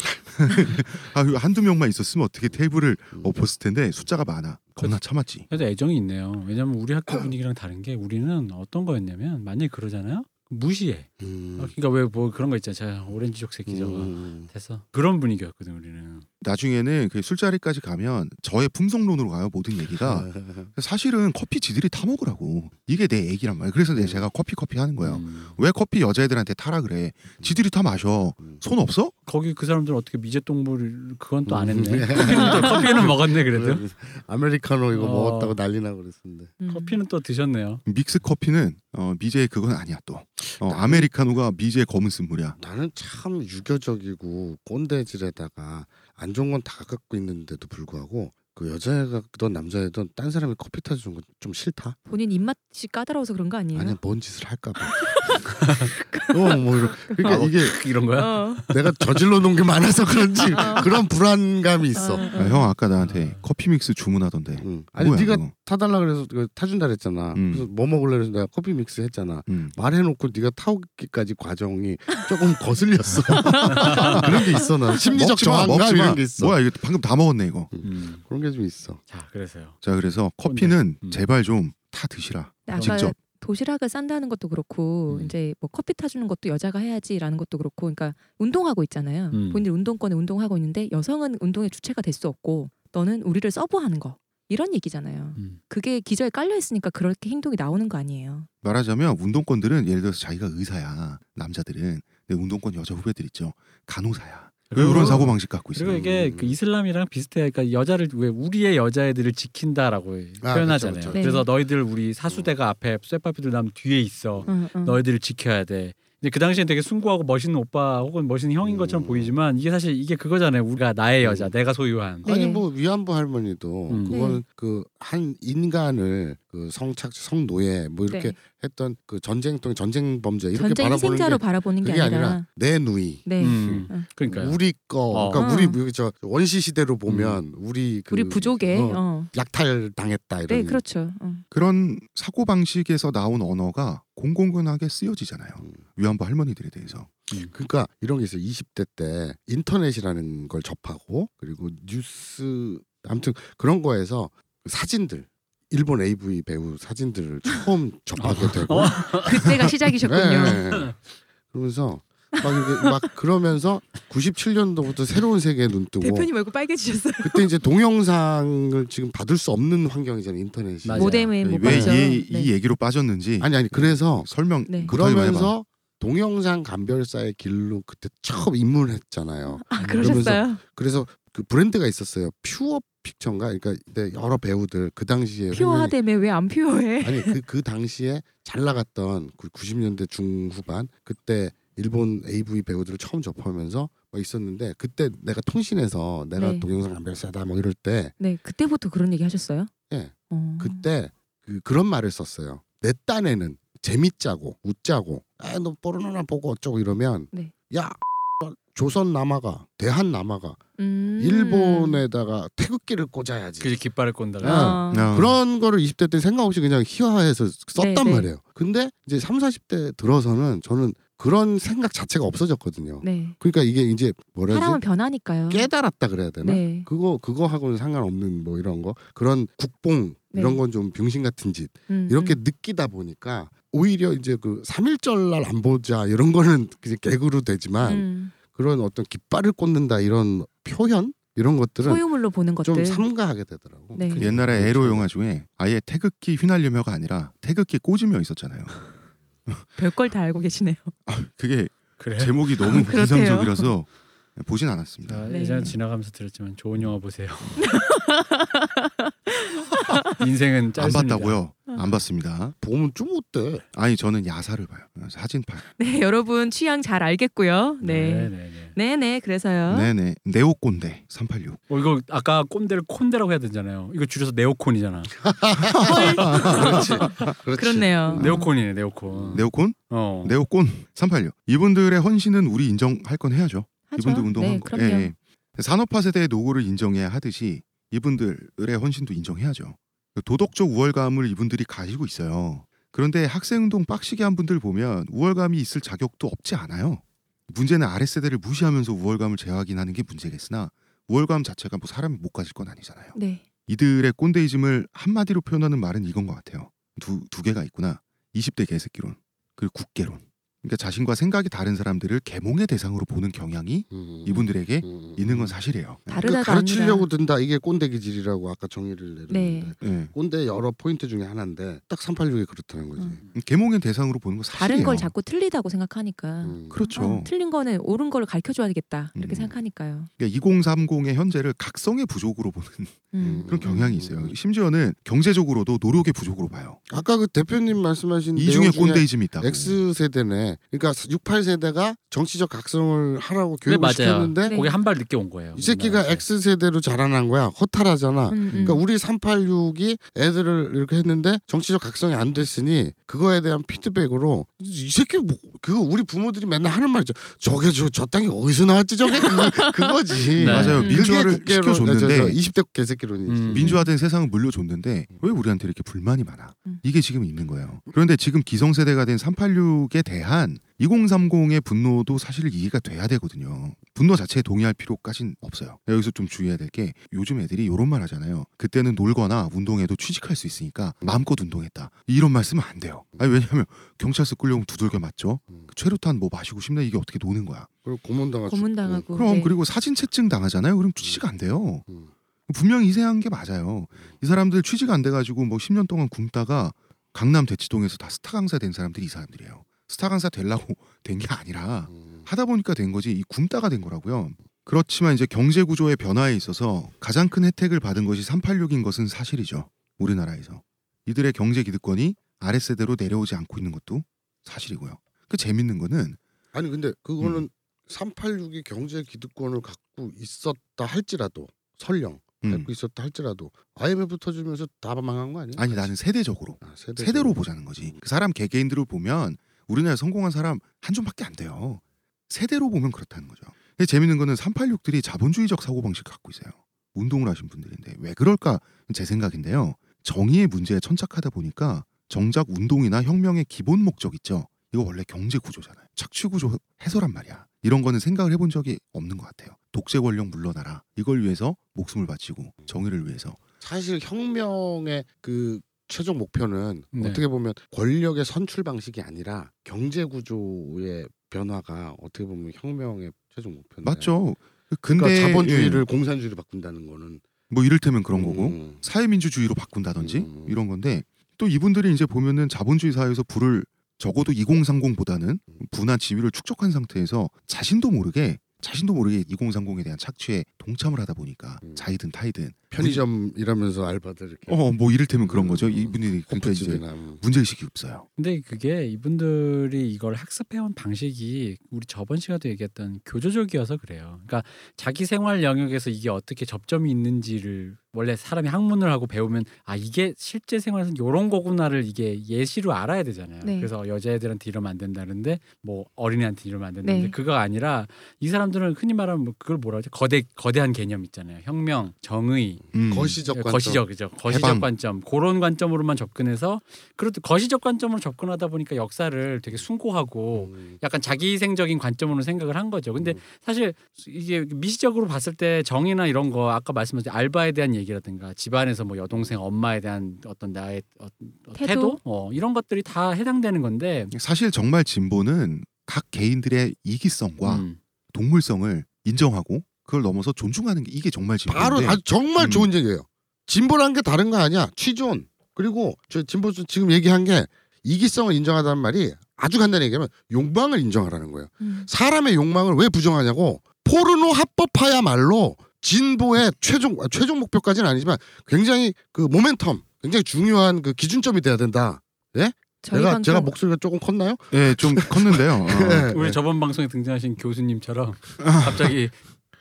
*laughs* 아 한두 명만 있었으면 어떻게 테이블을 엎었을 텐데 숫자가 많아 겁나 참았지 그래도 애정이 있네요. 왜냐면 우리 학교 분위기랑 다른 게 우리는 어떤 거였냐면 만약에 그러잖아요. 무시해. 음. 어, 그러니까 왜 뭐 그런 거 있잖아. 저 오렌지족 새끼 저거 음. 됐어. 그런 분위기였거든 우리는. 나중에는 그 술자리까지 가면 저의 품성론으로 가요 모든 얘기가 *laughs* 사실은 커피 지들이 타 먹으라고 이게 내 얘기란 말이야 그래서 내가 제가 커피 커피 하는 거예요 음. 왜 커피 여자애들한테 타라 그래 지들이 타 마셔 음. 손 없어? 거기 그 사람들은 어떻게 미제 동물 그건 또안 음. 했네. *laughs* 커피는, 또- 커피는 먹었네 그래도. *laughs* 아메리카노 이거 어. 먹었다고 난리나 그랬었는데. 음. 커피는 또 드셨네요. 믹스 커피는 어, 미제의 그건 아니야 또 어, 아메리카노가 미제의 검은 쓴물이야 나는 참 유교적이고 꼰대질에다가 안 좋은 건 다 갖고 있는데도 불구하고 그 여자애가든 남자애든 딴 사람이 커피 타주는 건 좀 싫다. 본인 입맛이 까다로워서 그런 거 아니에요? 아니 뭔 짓을 할까 봐. *laughs* 어뭐 이런 그러니까 아, 이게 이런 거야? 어. 내가 저질러 놓은 게 많아서 그런지 어. 그런 불안감이 있어. 어, 어. 야, 형 아까 나한테 커피 믹스 주문하던데 응. 아니 뭐야, 네가 그거? 타달라 그래서 그 타준다 그랬잖아. 음. 그래서 뭐 먹을래 그래서 내가 커피 믹스 했잖아. 음. 말해놓고 네가 타오기까지 과정이 조금 거슬렸어. *laughs* 그런 게 있어 나 심리적 먹지 마, 저항감 먹지 마. 이런 게 있어. 뭐야 이거 방금 다 먹었네 이거 음. 그런 게 좀 있어. 자 그래서요. 자 그래서 커피는 음. 제발 좀 타 드시라 직접 도시락을 싼다는 것도 그렇고 음. 이제 뭐 커피 타주는 것도 여자가 해야지라는 것도 그렇고 그러니까 운동하고 있잖아요. 음. 본인 운동권에 운동하고 있는데 여성은 운동의 주체가 될 수 없고 너는 우리를 서브하는 거 이런 얘기잖아요. 음. 그게 기저에 깔려 있으니까 그렇게 행동이 나오는 거 아니에요. 말하자면 운동권들은 예를 들어서 자기가 의사야 남자들은 근데 운동권 여자 후배들 있죠 간호사야 그리고- 이런 사고 방식 갖고 있어 그리고 이게 음. 그 이슬람이랑 비슷해요. 그러니까 여자를 왜 우리의 여자애들을 지킨다라고 아, 표현하잖아요. 그쵸, 그쵸. 그래서 네. 너희들 우리 사수대가 앞에 쇠파피들 나면 뒤에 있어. 응, 응. 너희들을 지켜야 돼. 근데 그 당시엔 되게 숭고하고 멋있는 오빠 혹은 멋있는 형인 것처럼 음. 보이지만 이게 사실 이게 그거잖아요. 우리가 나의 여자, 음. 내가 소유한. 네. 아니 뭐 위안부 할머니도 음. 그거는 그 한 인간을 그 성착취 성노예 뭐 이렇게 네. 했던 그 전쟁통 전쟁 범죄 이렇게 전쟁 바라보는 게 바라보는 게 그게 아니라, 아니라 내 누이 네. 음. 응. 그러니까요. 우리 거 어. 그러니까 어. 우리 뭐저 원시 시대로 보면 우리 그 우리 부족의 어, 어. 약탈 당했다 이런 네 그렇죠. 어. 그런 사고 방식에서 나온 언어가 공공연하게 쓰여지잖아요 음. 위안부 할머니들에 대해서 그러니까 이런 게 있어요. 20대 때 인터넷이라는 걸 접하고 그리고 뉴스 아무튼 그런 거에서 사진들 일본 AV 배우 사진들을 처음 *laughs* 접하게 되고 어? 그때가 시작이셨군요. 네. 그러면서 막 막 그러면서 97년도부터 새로운 세계에 눈 뜨고 대표님 얼굴 빨개지셨어요. 그때 이제 동영상을 지금 받을 수 없는 환경이잖아요 인터넷이. 모뎀에 못왜 봤죠. 이 네. 얘기로 빠졌는지 아니 아니 그래서 설명 네. 그러면서 동영상 감별사의 길로 그때 처음 입문했잖아요. 아 그러셨어요. 그래서 그 브랜드가 있었어요. 퓨어 픽처인가? 그러니까 여러 배우들 그 당시에 퓨어하다며 왜안 퓨어해? 아니 그 그 당시에 잘 나갔던 그 90년대 중후반 그때 일본 AV 배우들을 처음 접하면서 뭐 있었는데 그때 내가 통신에서 내가 네. 동영상 감별사다 뭐 이럴 때 네 그때부터 그런 얘기 하셨어요? 예. 어. 그때 그 그런 말을 썼어요. 내 딴에는 재밌자고 웃자고 아 너 포르노나 보고 어쩌고 이러면 네. 야 조선 남아가 대한 남아가 음. 일본에다가 태극기를 꽂아야지. 그게 깃발을 꼰다가. 어. 어. 그런 거를 20대 때 생각 없이 그냥 희화해서 썼단 네, 네. 말이에요. 근데 이제 3, 40대 들어서는 저는 그런 생각 자체가 없어졌거든요. 네. 그러니까 이게 이제 뭐라 사람은 해야지? 변하니까요. 깨달았다 그래야 되나? 네. 그거 그거하고는 상관없는 뭐 이런 거 그런 국뽕 네. 이런 건 좀 병신 같은 짓 음, 이렇게 음. 느끼다 보니까 오히려 이제 그 3일절 날 안 보자 이런 거는 그냥 개그로 되지만 음. 그런 어떤 깃발을 꽂는다 이런 표현 이런 것들은 소유물로 보는 것들. 좀 삼가하게 되더라고. 네. 그게 옛날에. 에로 영화 중에 아예 태극기 휘날려며가 아니라 태극기 꽂으며 있었잖아요. *laughs* 별걸 다 알고 계시네요. 그게 그래. 제목이 너무. *laughs* 인상적이라서 보진 않았습니다. 자, 네. 예전에 지나가면서 들었지만 좋은 영화 보세요. *laughs* 인생은 짧습니다. 안 봤다고요? 안 봤습니다. 보면 좀 어때? 아니 저는 야사를 봐요. 사진 봐요. 네, 여러분 취향 잘 알겠고요. 네, 네. 네, 네. 네, 네. 그래서요. 네네 네오 꼰대 386. 어, 이거 아까 꼰대를 콘대라고 해야 되잖아요. 이거 줄여서 네오콘이잖아. 그렇지. *laughs* 그렇지. 그렇네요. 네오콘이네, 네오콘. 네오콘? 어. 네오꼰 386. 이분들의 헌신은 우리 인정할 건 해야죠. 하죠. 이분들 운동한 네, 거. 그럼요. 예, 예. 산업화 세대의 노고를 인정해야 하듯이 이분들의 헌신도 인정해야죠. 도덕적 우월감을 이분들이 가지고 있어요. 그런데 학생운동 빡시게 한 분들 보면 우월감이 있을 자격도 없지 않아요. 문제는 아랫세대를 무시하면서 우월감을 제어하긴 게 문제겠으나 우월감 자체가 뭐 사람이 못 가질 건 아니잖아요. 네. 이들의 꼰대이즘을 한마디로 표현하는 말은 이건 것 같아요. 두, 두 개가 있구나. 20대 개새끼론 그리고 국계론. 그러니까 자신과 생각이 다른 사람들을 계몽의 대상으로 보는 경향이 음. 이분들에게 음. 있는 건 사실이에요. 그러니까 가르치려고 아니라. 든다. 이게 꼰대 기질이라고 아까 정의를 내렸는데 네. 예. 꼰대 여러 포인트 중에 하나인데 딱 386이 그렇다는 거지. 음. 계몽의 대상으로 보는 건 사실이에요. 다른 걸 자꾸 틀리다고 생각하니까. 음. 그렇죠. 어, 틀린 거는 옳은 걸 가르쳐 줘야겠다. 이렇게 음. 생각하니까요. 그러니까 2030의 현재를 각성의 부족으로 보는 음. *laughs* 그런 경향이 있어요. 음. 심지어는 경제적으로도 노력의 부족으로 봐요. 아까 그 대표님 말씀하신 이 중에 내용 중에 꼰대이즘이 있다고. X 세대네. 그러니까 68 세대가 정치적 각성을 하라고 네, 교육을 맞아요. 시켰는데 네. 거기 한 발 늦게 온 거예요. 이 새끼가 우리나라에서. X 세대로 자라난 거야. 허탈하잖아. 음, 음. 그러니까 우리 386이 애들을 이렇게 했는데 정치적 각성이 안 됐으니 그거에 대한 피드백으로 이 새끼 뭐 그거 우리 부모들이 맨날 하는 말이죠. 저게 저, 저 땅이 어디서 나왔지 저게 그, 그거지. *laughs* 네. 맞아요. 음. 민주화를 시켜줬는데 저, 저 20대 개새끼론이지. 음. 민주화된 세상을 물려줬는데 왜 우리한테 이렇게 불만이 많아? 음. 이게 지금 있는 거예요. 그런데 지금 기성세대가 된 386에 대한 2030의 분노도 사실 이해가 돼야 되거든요. 분노 자체에 동의할 필요까진 없어요. 여기서 좀 주의해야 될 게 요즘 애들이 이런 말 하잖아요. 그때는 놀거나 운동해도 취직할 수 있으니까 마음껏 운동했다. 이런 말씀은 안 돼요. 아니 왜냐하면 경찰서 끌려오면 두들겨 맞죠. 음. 그 최루탄 뭐 마시고 싶나 이게 어떻게 노는 거야. 그리고 고문당하고 고문당하고. 그럼 네. 그리고 사진 채증 당하잖아요. 그럼 취직 안 돼요. 음. 분명히 희생한 게 맞아요. 이 사람들 취직 안 돼가지고 뭐 10년 동안 굶다가 강남 대치동에서 다 스타 강사 된 사람들이 이 사람들이에요. 스타 강사 되려고 *laughs* 된 게 아니라 음. 하다 보니까 된 거지 이 굶다가 된 거라고요. 그렇지만 이제 경제 구조의 변화에 있어서 가장 큰 혜택을 받은 것이 386인 것은 사실이죠. 우리나라에서 이들의 경제 기득권이 아랫세대로 내려오지 않고 있는 것도 사실이고요. 그 재밌는 거는 아니 근데 그거는 음. 386이 경제 기득권을 갖고 있었다 할지라도 설령 음, 갖고 있었다 할지라도 IMF 터지면서 다 망한 거 아니야? 아니 나는 세대적으로 아, 세대 세대로 보자는 거지. 그 사람 개개인들을 보면 우리나라 성공한 사람 한 줌밖에 안 돼요. 세대로 보면 그렇다는 거죠. 근데 재밌는 거는 386들이 자본주의적 사고 방식 갖고 있어요. 운동을 하신 분들인데 왜 그럴까 제 생각인데요. 정의의 문제에 천착하다 보니까 정작 운동이나 혁명의 기본 목적 있죠. 이거 원래 경제 구조잖아요. 착취 구조 해소란 말이야. 이런 거는 생각을 해본 적이 없는 것 같아요. 독재 권력 물러나라. 이걸 위해서 목숨을 바치고 정의를 위해서. 사실 혁명의 그 최종 목표는 네. 어떻게 보면 권력의 선출 방식이 아니라 경제 구조의 변화가 어떻게 보면 혁명의 최종 목표인데 맞죠. 근데 그러니까 자본주의를 예, 공산주의로 바꾼다는 거는 뭐 이를테면 그런 거고 음. 사회민주주의로 바꾼다든지 음. 이런 건데 또 이분들이 이제 보면은 자본주의 사회에서 부를 적어도 2030보다는 부나 지위를 축적한 상태에서 자신도 모르게 자신도 모르게 2030에 대한 착취에 동참을 하다 보니까 음. 자이든 타이든 편의점 일하면서 알바들 이렇게 어뭐 이를테면 그런 거죠. 음. 이분들이 그러니까 이제. 문제 의식이 없어요. 근데 그게 이분들이 이걸 학습해온 방식이 우리 저번 시간에도 얘기했던 교조적이어서 그래요. 그러니까 자기 생활 영역에서 이게 어떻게 접점이 있는지를 원래 사람이 학문을 하고 배우면 아 이게 실제 생활에서 이런 거구나를 이게 예시로 알아야 되잖아요. 네. 그래서 여자애들한테 이러면 안 된다는데 뭐 어린애한테 이러면 안 된다는데 네. 그거 아니라 이 사람들은 흔히 말하면 뭐 그걸 뭐라 하죠? 거대 거대한 개념 있잖아요. 혁명, 정의, 음. 거시적 관점 거시적 그죠 거시적 해방. 관점 그런 관점으로만 접근해서 그래도 거시적 관점으로 접근하다 보니까 역사를 되게 숭고하고 음. 약간 자기희생적인 관점으로 생각을 한 거죠. 근데 음. 사실 이게 미시적으로 봤을 때 정의나 이런 거 아까 말씀하신 알바에 대한 얘기 라든가 집안에서 뭐 여동생 엄마에 대한 어떤 나의 어, 어, 태도, 태도? 어, 이런 것들이 다 해당되는 건데 사실 정말 진보는 각 개인들의 이기성과 음, 동물성을 인정하고 그걸 넘어서 존중하는 게 이게 정말 진보인데 바로 아주 정말 음. 좋은 얘기예요. 진보란 게 다른 거 아니야. 취존. 그리고 저 진보 지금 얘기한 게 이기성을 인정하다는 말이 아주 간단히 얘기하면 욕망을 인정하라는 거예요. 음. 사람의 욕망을 왜 부정하냐고 포르노 합법화야말로 진보의 최종 아, 최종 목표까지는 아니지만 굉장히 그 모멘텀 굉장히 중요한 그 기준점이 돼야 된다. 저희 내가 방송 제가 목소리가 조금 컸나요? 예, 좀 컸는데요. *laughs* 어. 네. 우리 저번 방송에 등장하신 교수님처럼 갑자기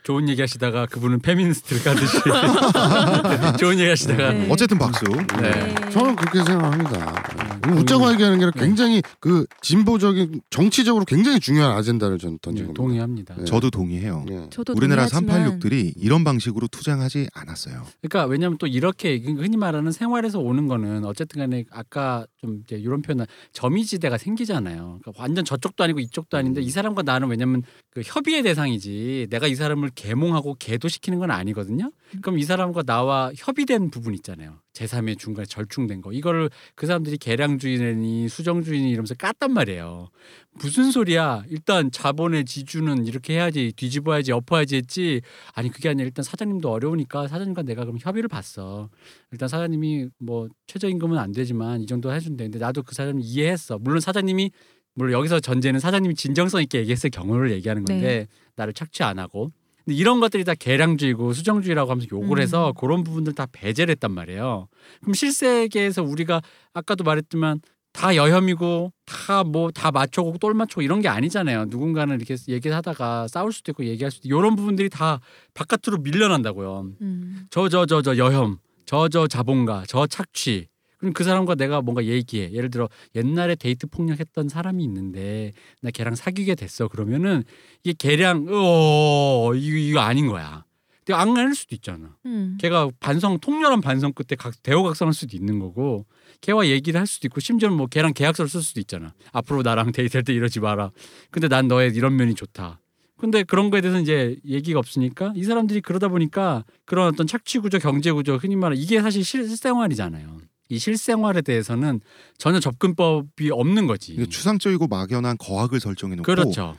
좋은 얘기 하시다가 그분은 페미니스트를 까듯이 *laughs* 좋은 얘기 하시다가 네. 어쨌든 박수. 네. 저는 그렇게 생각합니다. 음. 웃자고 얘기하는 게 아니라 네. 굉장히 그 진보적인 정치적으로 굉장히 중요한 아젠다를 저는 네, 던진 겁니다. 동의합니다. 네. 저도 동의해요. 예. 저도 우리나라 동의하지만 386들이 이런 방식으로 투쟁하지 않았어요. 그러니까 왜냐하면 또 이렇게 흔히 말하는 생활에서 오는 거는 어쨌든간에 아까 좀 이제 이런 표현은 점이지대가 생기잖아요. 그러니까 완전 저쪽도 아니고 이쪽도 아닌데 이 사람과 나는 왜냐면 그 협의의 대상이지 내가 이 사람을 계몽하고 계도시키는 건 아니거든요. 그럼 이 사람과 나와 협의된 부분 있잖아요. 제3의 중간에 절충된 거. 이거를 그 사람들이 계량 주의니 수정주의니 이러면서 깠단 말이에요. 무슨 소리야? 일단 자본의 지주는 이렇게 해야지 뒤집어야지 엎어야지 했지. 아니 그게 아니라 일단 사장님도 어려우니까 사장님과 내가 그럼 협의를 봤어. 일단 사장님이 뭐 최저임금은 안 되지만 이 정도 해준대. 근데 나도 그 사장님 이해했어. 물론 사장님이 물론 여기서 전제는 사장님이 진정성 있게 얘기했을 경우를 얘기하는 건데 네. 나를 착취 안 하고. 근데 이런 것들이 다 계량주의고 수정주의라고 하면서 욕을 음. 해서 그런 부분들 다 배제를 했단 말이에요. 그럼 실세계에서 우리가 아까도 말했지만 다 여혐이고 다 뭐 다 맞춰고 똘 맞춰고 이런 게 아니잖아요. 누군가는 이렇게 얘기하다가 싸울 수도 있고 얘기할 수도 있고 이런 부분들이 다 바깥으로 밀려난다고요. 음. 저저저 저 여혐, 저 저 자본가, 저 착취. 그럼 그 사람과 내가 뭔가 얘기해. 예를 들어 옛날에 데이트 폭력했던 사람이 있는데 나 걔랑 사귀게 됐어. 그러면은 이게 걔랑 어 이거 이거 아닌 거야. 근데 안 갈 수도 있잖아. 음. 걔가 반성 통렬한 반성 끝에 각 대호각성할 수도 있는 거고 걔와 얘기를 할 수도 있고 심지어는 뭐 걔랑 계약서를 쓸 수도 있잖아. 앞으로 나랑 *laughs* 데이트할 때 이러지 마라. 근데 난 너의 이런 면이 좋다. 근데 그런 거에 대해서 이제 얘기가 없으니까 이 사람들이 그러다 보니까 그런 어떤 착취 구조, 경제 구조, 흔히 말하는 이게 사실 실생활이잖아요. 이 실생활에 대해서는 전혀 접근법이 없는 거지. 이게 추상적이고 막연한 거학을 설정해놓고 그렇죠.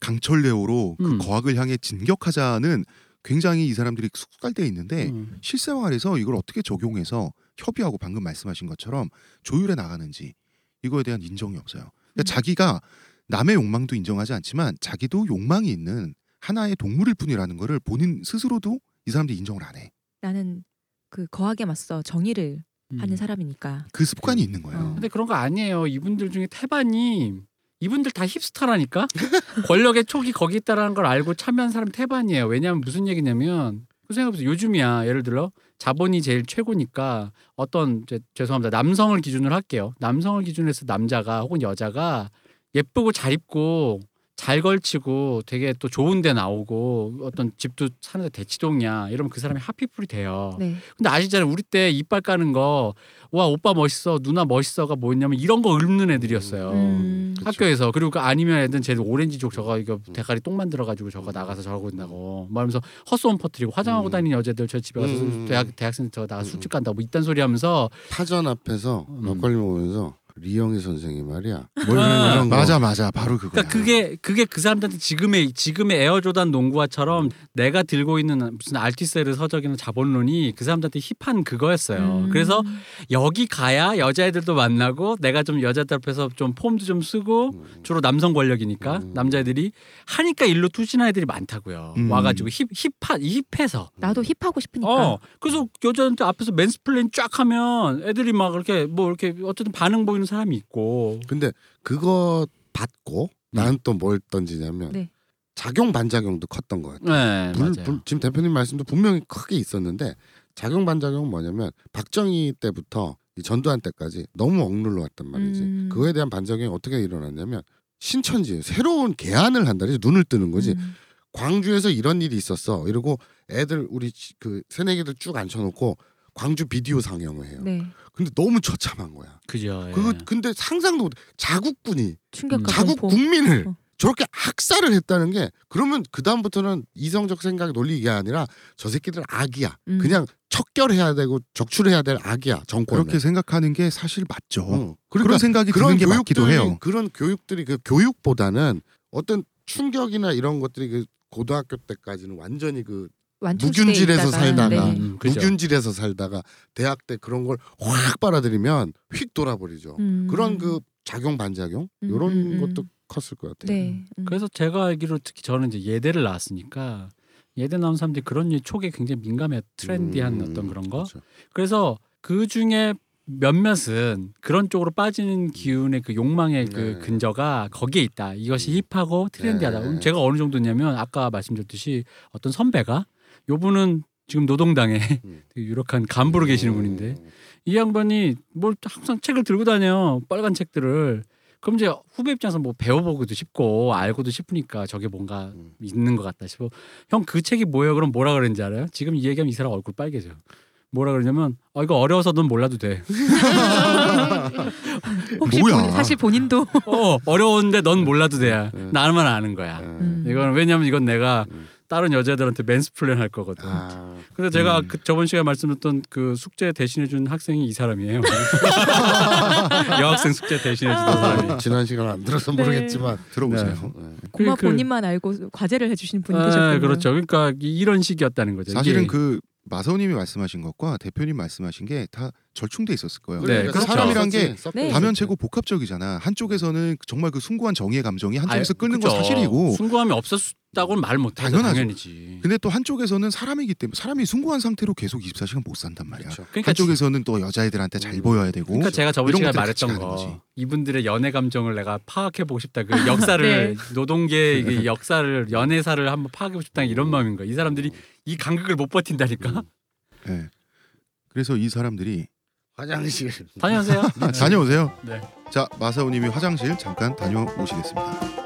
강철레오로 그 음. 거학을 향해 진격하자는 굉장히 이 사람들이 숙달돼 있는데 음. 실생활에서 이걸 어떻게 적용해서 협의하고 방금 말씀하신 것처럼 조율해 나가는지 이거에 대한 인정이 없어요. 그러니까 음. 자기가 남의 욕망도 인정하지 않지만 자기도 욕망이 있는 하나의 동물일 뿐이라는 거를 본인 스스로도 이 사람들이 인정을 안 해. 나는 그 거하게 맞서 정의를 음. 하는 사람이니까. 그 습관이 있는 거예요. 어. 근데 그런 거 아니에요. 이분들 중에 태반이 이분들 다 힙스터라니까 *laughs* 권력의 촉이 거기 있다라는 걸 알고 참여한 사람 태반이에요. 왜냐하면 무슨 얘기냐면 그 생각해보세요. 요즘이야 예를 들어 자본이 제일 최고니까 어떤 제, 죄송합니다 남성을 기준으로 할게요. 남성을 기준으로 해서 남자가 혹은 여자가 예쁘고 잘 입고 잘 걸치고 되게 또 좋은 데 나오고 어떤 집도 사는데 대치동이야 이러면 그 사람이 하피풀이 돼요. 네. 근데 아시잖아요. 우리 때 이빨 까는 거, 와, 오빠 멋있어, 누나 멋있어가 뭐였냐면 이런 거 읊는 애들이었어요. 음. 그쵸. 학교에서. 그리고 그 아니면 애들은 쟤 오렌지족 저거 이거 대가리 똥 만들어가지고 저거 나가서 저러고 있다고. 말하면서 헛소문 퍼뜨리고 화장하고 음. 다니는 여자들 저 집에 가서 음. 대학, 대학생 저 나가 음. 술집 간다고 뭐 이딴 소리 하면서 파전 앞에서 음. 막걸리 먹으면서 리영희 선생이 말이야. 거. 맞아 맞아 바로 그거야. 그러니까 그게 그게 그 사람들한테 지금의 지금의 에어 조단 농구화처럼 내가 들고 있는 무슨 알튀세르 서적이나 자본론이 그 사람들한테 hip한 그거였어요. 음. 그래서 여기 가야 여자애들도 만나고 내가 좀 여자들 앞에서 좀 폼도 좀 쓰고 음. 주로 남성 권력이니까 음. 남자애들이 하니까 일로 투신한 애들이 많다고요. 음. 와가지고 hip hip하 hip해서. 나도 hip하고 싶으니까. 어 그래서 여자한테 앞에서 mansplain 쫙 하면 애들이 막 이렇게 뭐 이렇게 어쨌든 반응 보이는 사람이 있고 근데 그거 받고 나는 또 뭘 던지냐면 네. 작용 반작용도 컸던 것 같아. 네 불- 맞아요. 불- 지금 대표님 말씀도 분명히 크게 있었는데 작용 반작용은 뭐냐면 박정희 때부터 이 전두환 때까지 너무 억눌러 왔단 말이지. 음. 그거에 대한 반작용이 어떻게 일어났냐면 신천지 새로운 개안을 한다지 눈을 뜨는 거지. 음. 광주에서 이런 일이 있었어. 이러고 애들 우리 지- 그 새내기들 쭉 앉혀놓고 광주 비디오 상영을 해요. 네. 근데 너무 처참한 거야. 그죠. 예. 그거 근데 상상도 못. 자국군이 충격과 자국 공포. 국민을 어. 저렇게 학살을 했다는 게 그러면 그 다음부터는 이성적 생각 논리 이게 아니라 저 새끼들 악이야. 음. 그냥 척결해야 되고 적출해야 될 악이야 정권. 그렇게 생각하는 게 사실 맞죠. 어. 그런 생각이 드는 게 맞기도 해요. 그런 교육들이 그 교육보다는 어떤 충격이나 이런 것들이 그 고등학교 때까지는 완전히 그 무균질에서 살다가 네. 음. 무균질에서 살다가 대학 때 그런 걸 확 빨아들이면 휙 돌아버리죠. 음. 그런 그 작용 반작용 음, 이런 음, 음. 것도 컸을 것 같아요. 네. 음. 그래서 제가 알기로 특히 저는 이제 예대를 나왔으니까 예대 나온 사람들이 그런 일 촉에 굉장히 민감해 트렌디한 음, 어떤 그런 거. 그렇죠. 그래서 그 중에 몇몇은 그런 쪽으로 빠지는 기운의 그 욕망의 그 네. 근저가 거기에 있다. 이것이 힙하고 트렌디하다. 네. 그럼 제가 어느 정도냐면 아까 말씀드렸듯이 어떤 선배가 요분은 지금 노동당에 *laughs* 음. 되게 유력한 간부로 계시는 분인데 음. 이 양반이 뭘 항상 책을 들고 다녀 빨간 책들을 그럼 이제 후배 입장에서 뭐 배워보기도 쉽고 알고도 싶으니까 저게 뭔가 음. 있는 것 같다 싶어 형 그 책이 뭐예요 그럼 뭐라 그랬는지 알아요 지금 이 얘기하면 이 사람 얼굴 빨개져 뭐라 그러냐면 아 이거 어려워서 넌 몰라도 돼 *laughs* 혹시 뭐야? 본, 사실 본인도 어, 어려운데 넌 몰라도 돼야 음. 나만 아는 거야 음. 이건 왜냐면 이건 내가 음. 다른 여자들한테 mansplain 할 거거든 아, 근데 제가 음. 그 저번 시간에 말씀드렸던 그 숙제 대신해 준 학생이 이 사람이에요 *laughs* 여학생 숙제 대신해 주던 사람이 아, 지난 시간 안 들어서 네. 모르겠지만 들어보세요. 네. 고마 그- 본인만 알고 과제를 해주시는 분이 아, 계셨군요. 그렇죠. 그러니까 이- 이런 식이었다는 거죠. 사실은 이게 그 마사오님이 말씀하신 것과 대표님 말씀하신 게 다 절충돼 있었을 거예요. 네, 그러니까 그렇죠. 사람이란 게 네. 다면체고 복합적이잖아. 한쪽에서는 정말 그 숭고한 정의의 감정이 한쪽에서 끓는 건. 사실이고 숭고함이 없었 다고는 말 못해. 당연하죠. 당연히지. 근데 또 한쪽에서는 사람이기 때문에 사람이 숭고한 상태로 계속 24시간 못 산단 말이야. 그렇죠. 그러니까, 한쪽에서는 또 여자애들한테 잘 음. 보여야 되고 그러니까 제가 저번 시간에 말했던 거 거지. 이분들의 연애 감정을 내가 파악해 보고 싶다. 그 역사를 *laughs* 네. 노동계의 *laughs* 그 역사를 연애사를 한번 파악해 보고 싶다 이런 마음인 거야. 이 사람들이 이 간극을 못 버틴다니까. 예. 그래서 이 사람들이 화장실 다녀오세요. 아, 다녀오세요. 네. 자 마사오님이 화장실 잠깐 다녀오시겠습니다.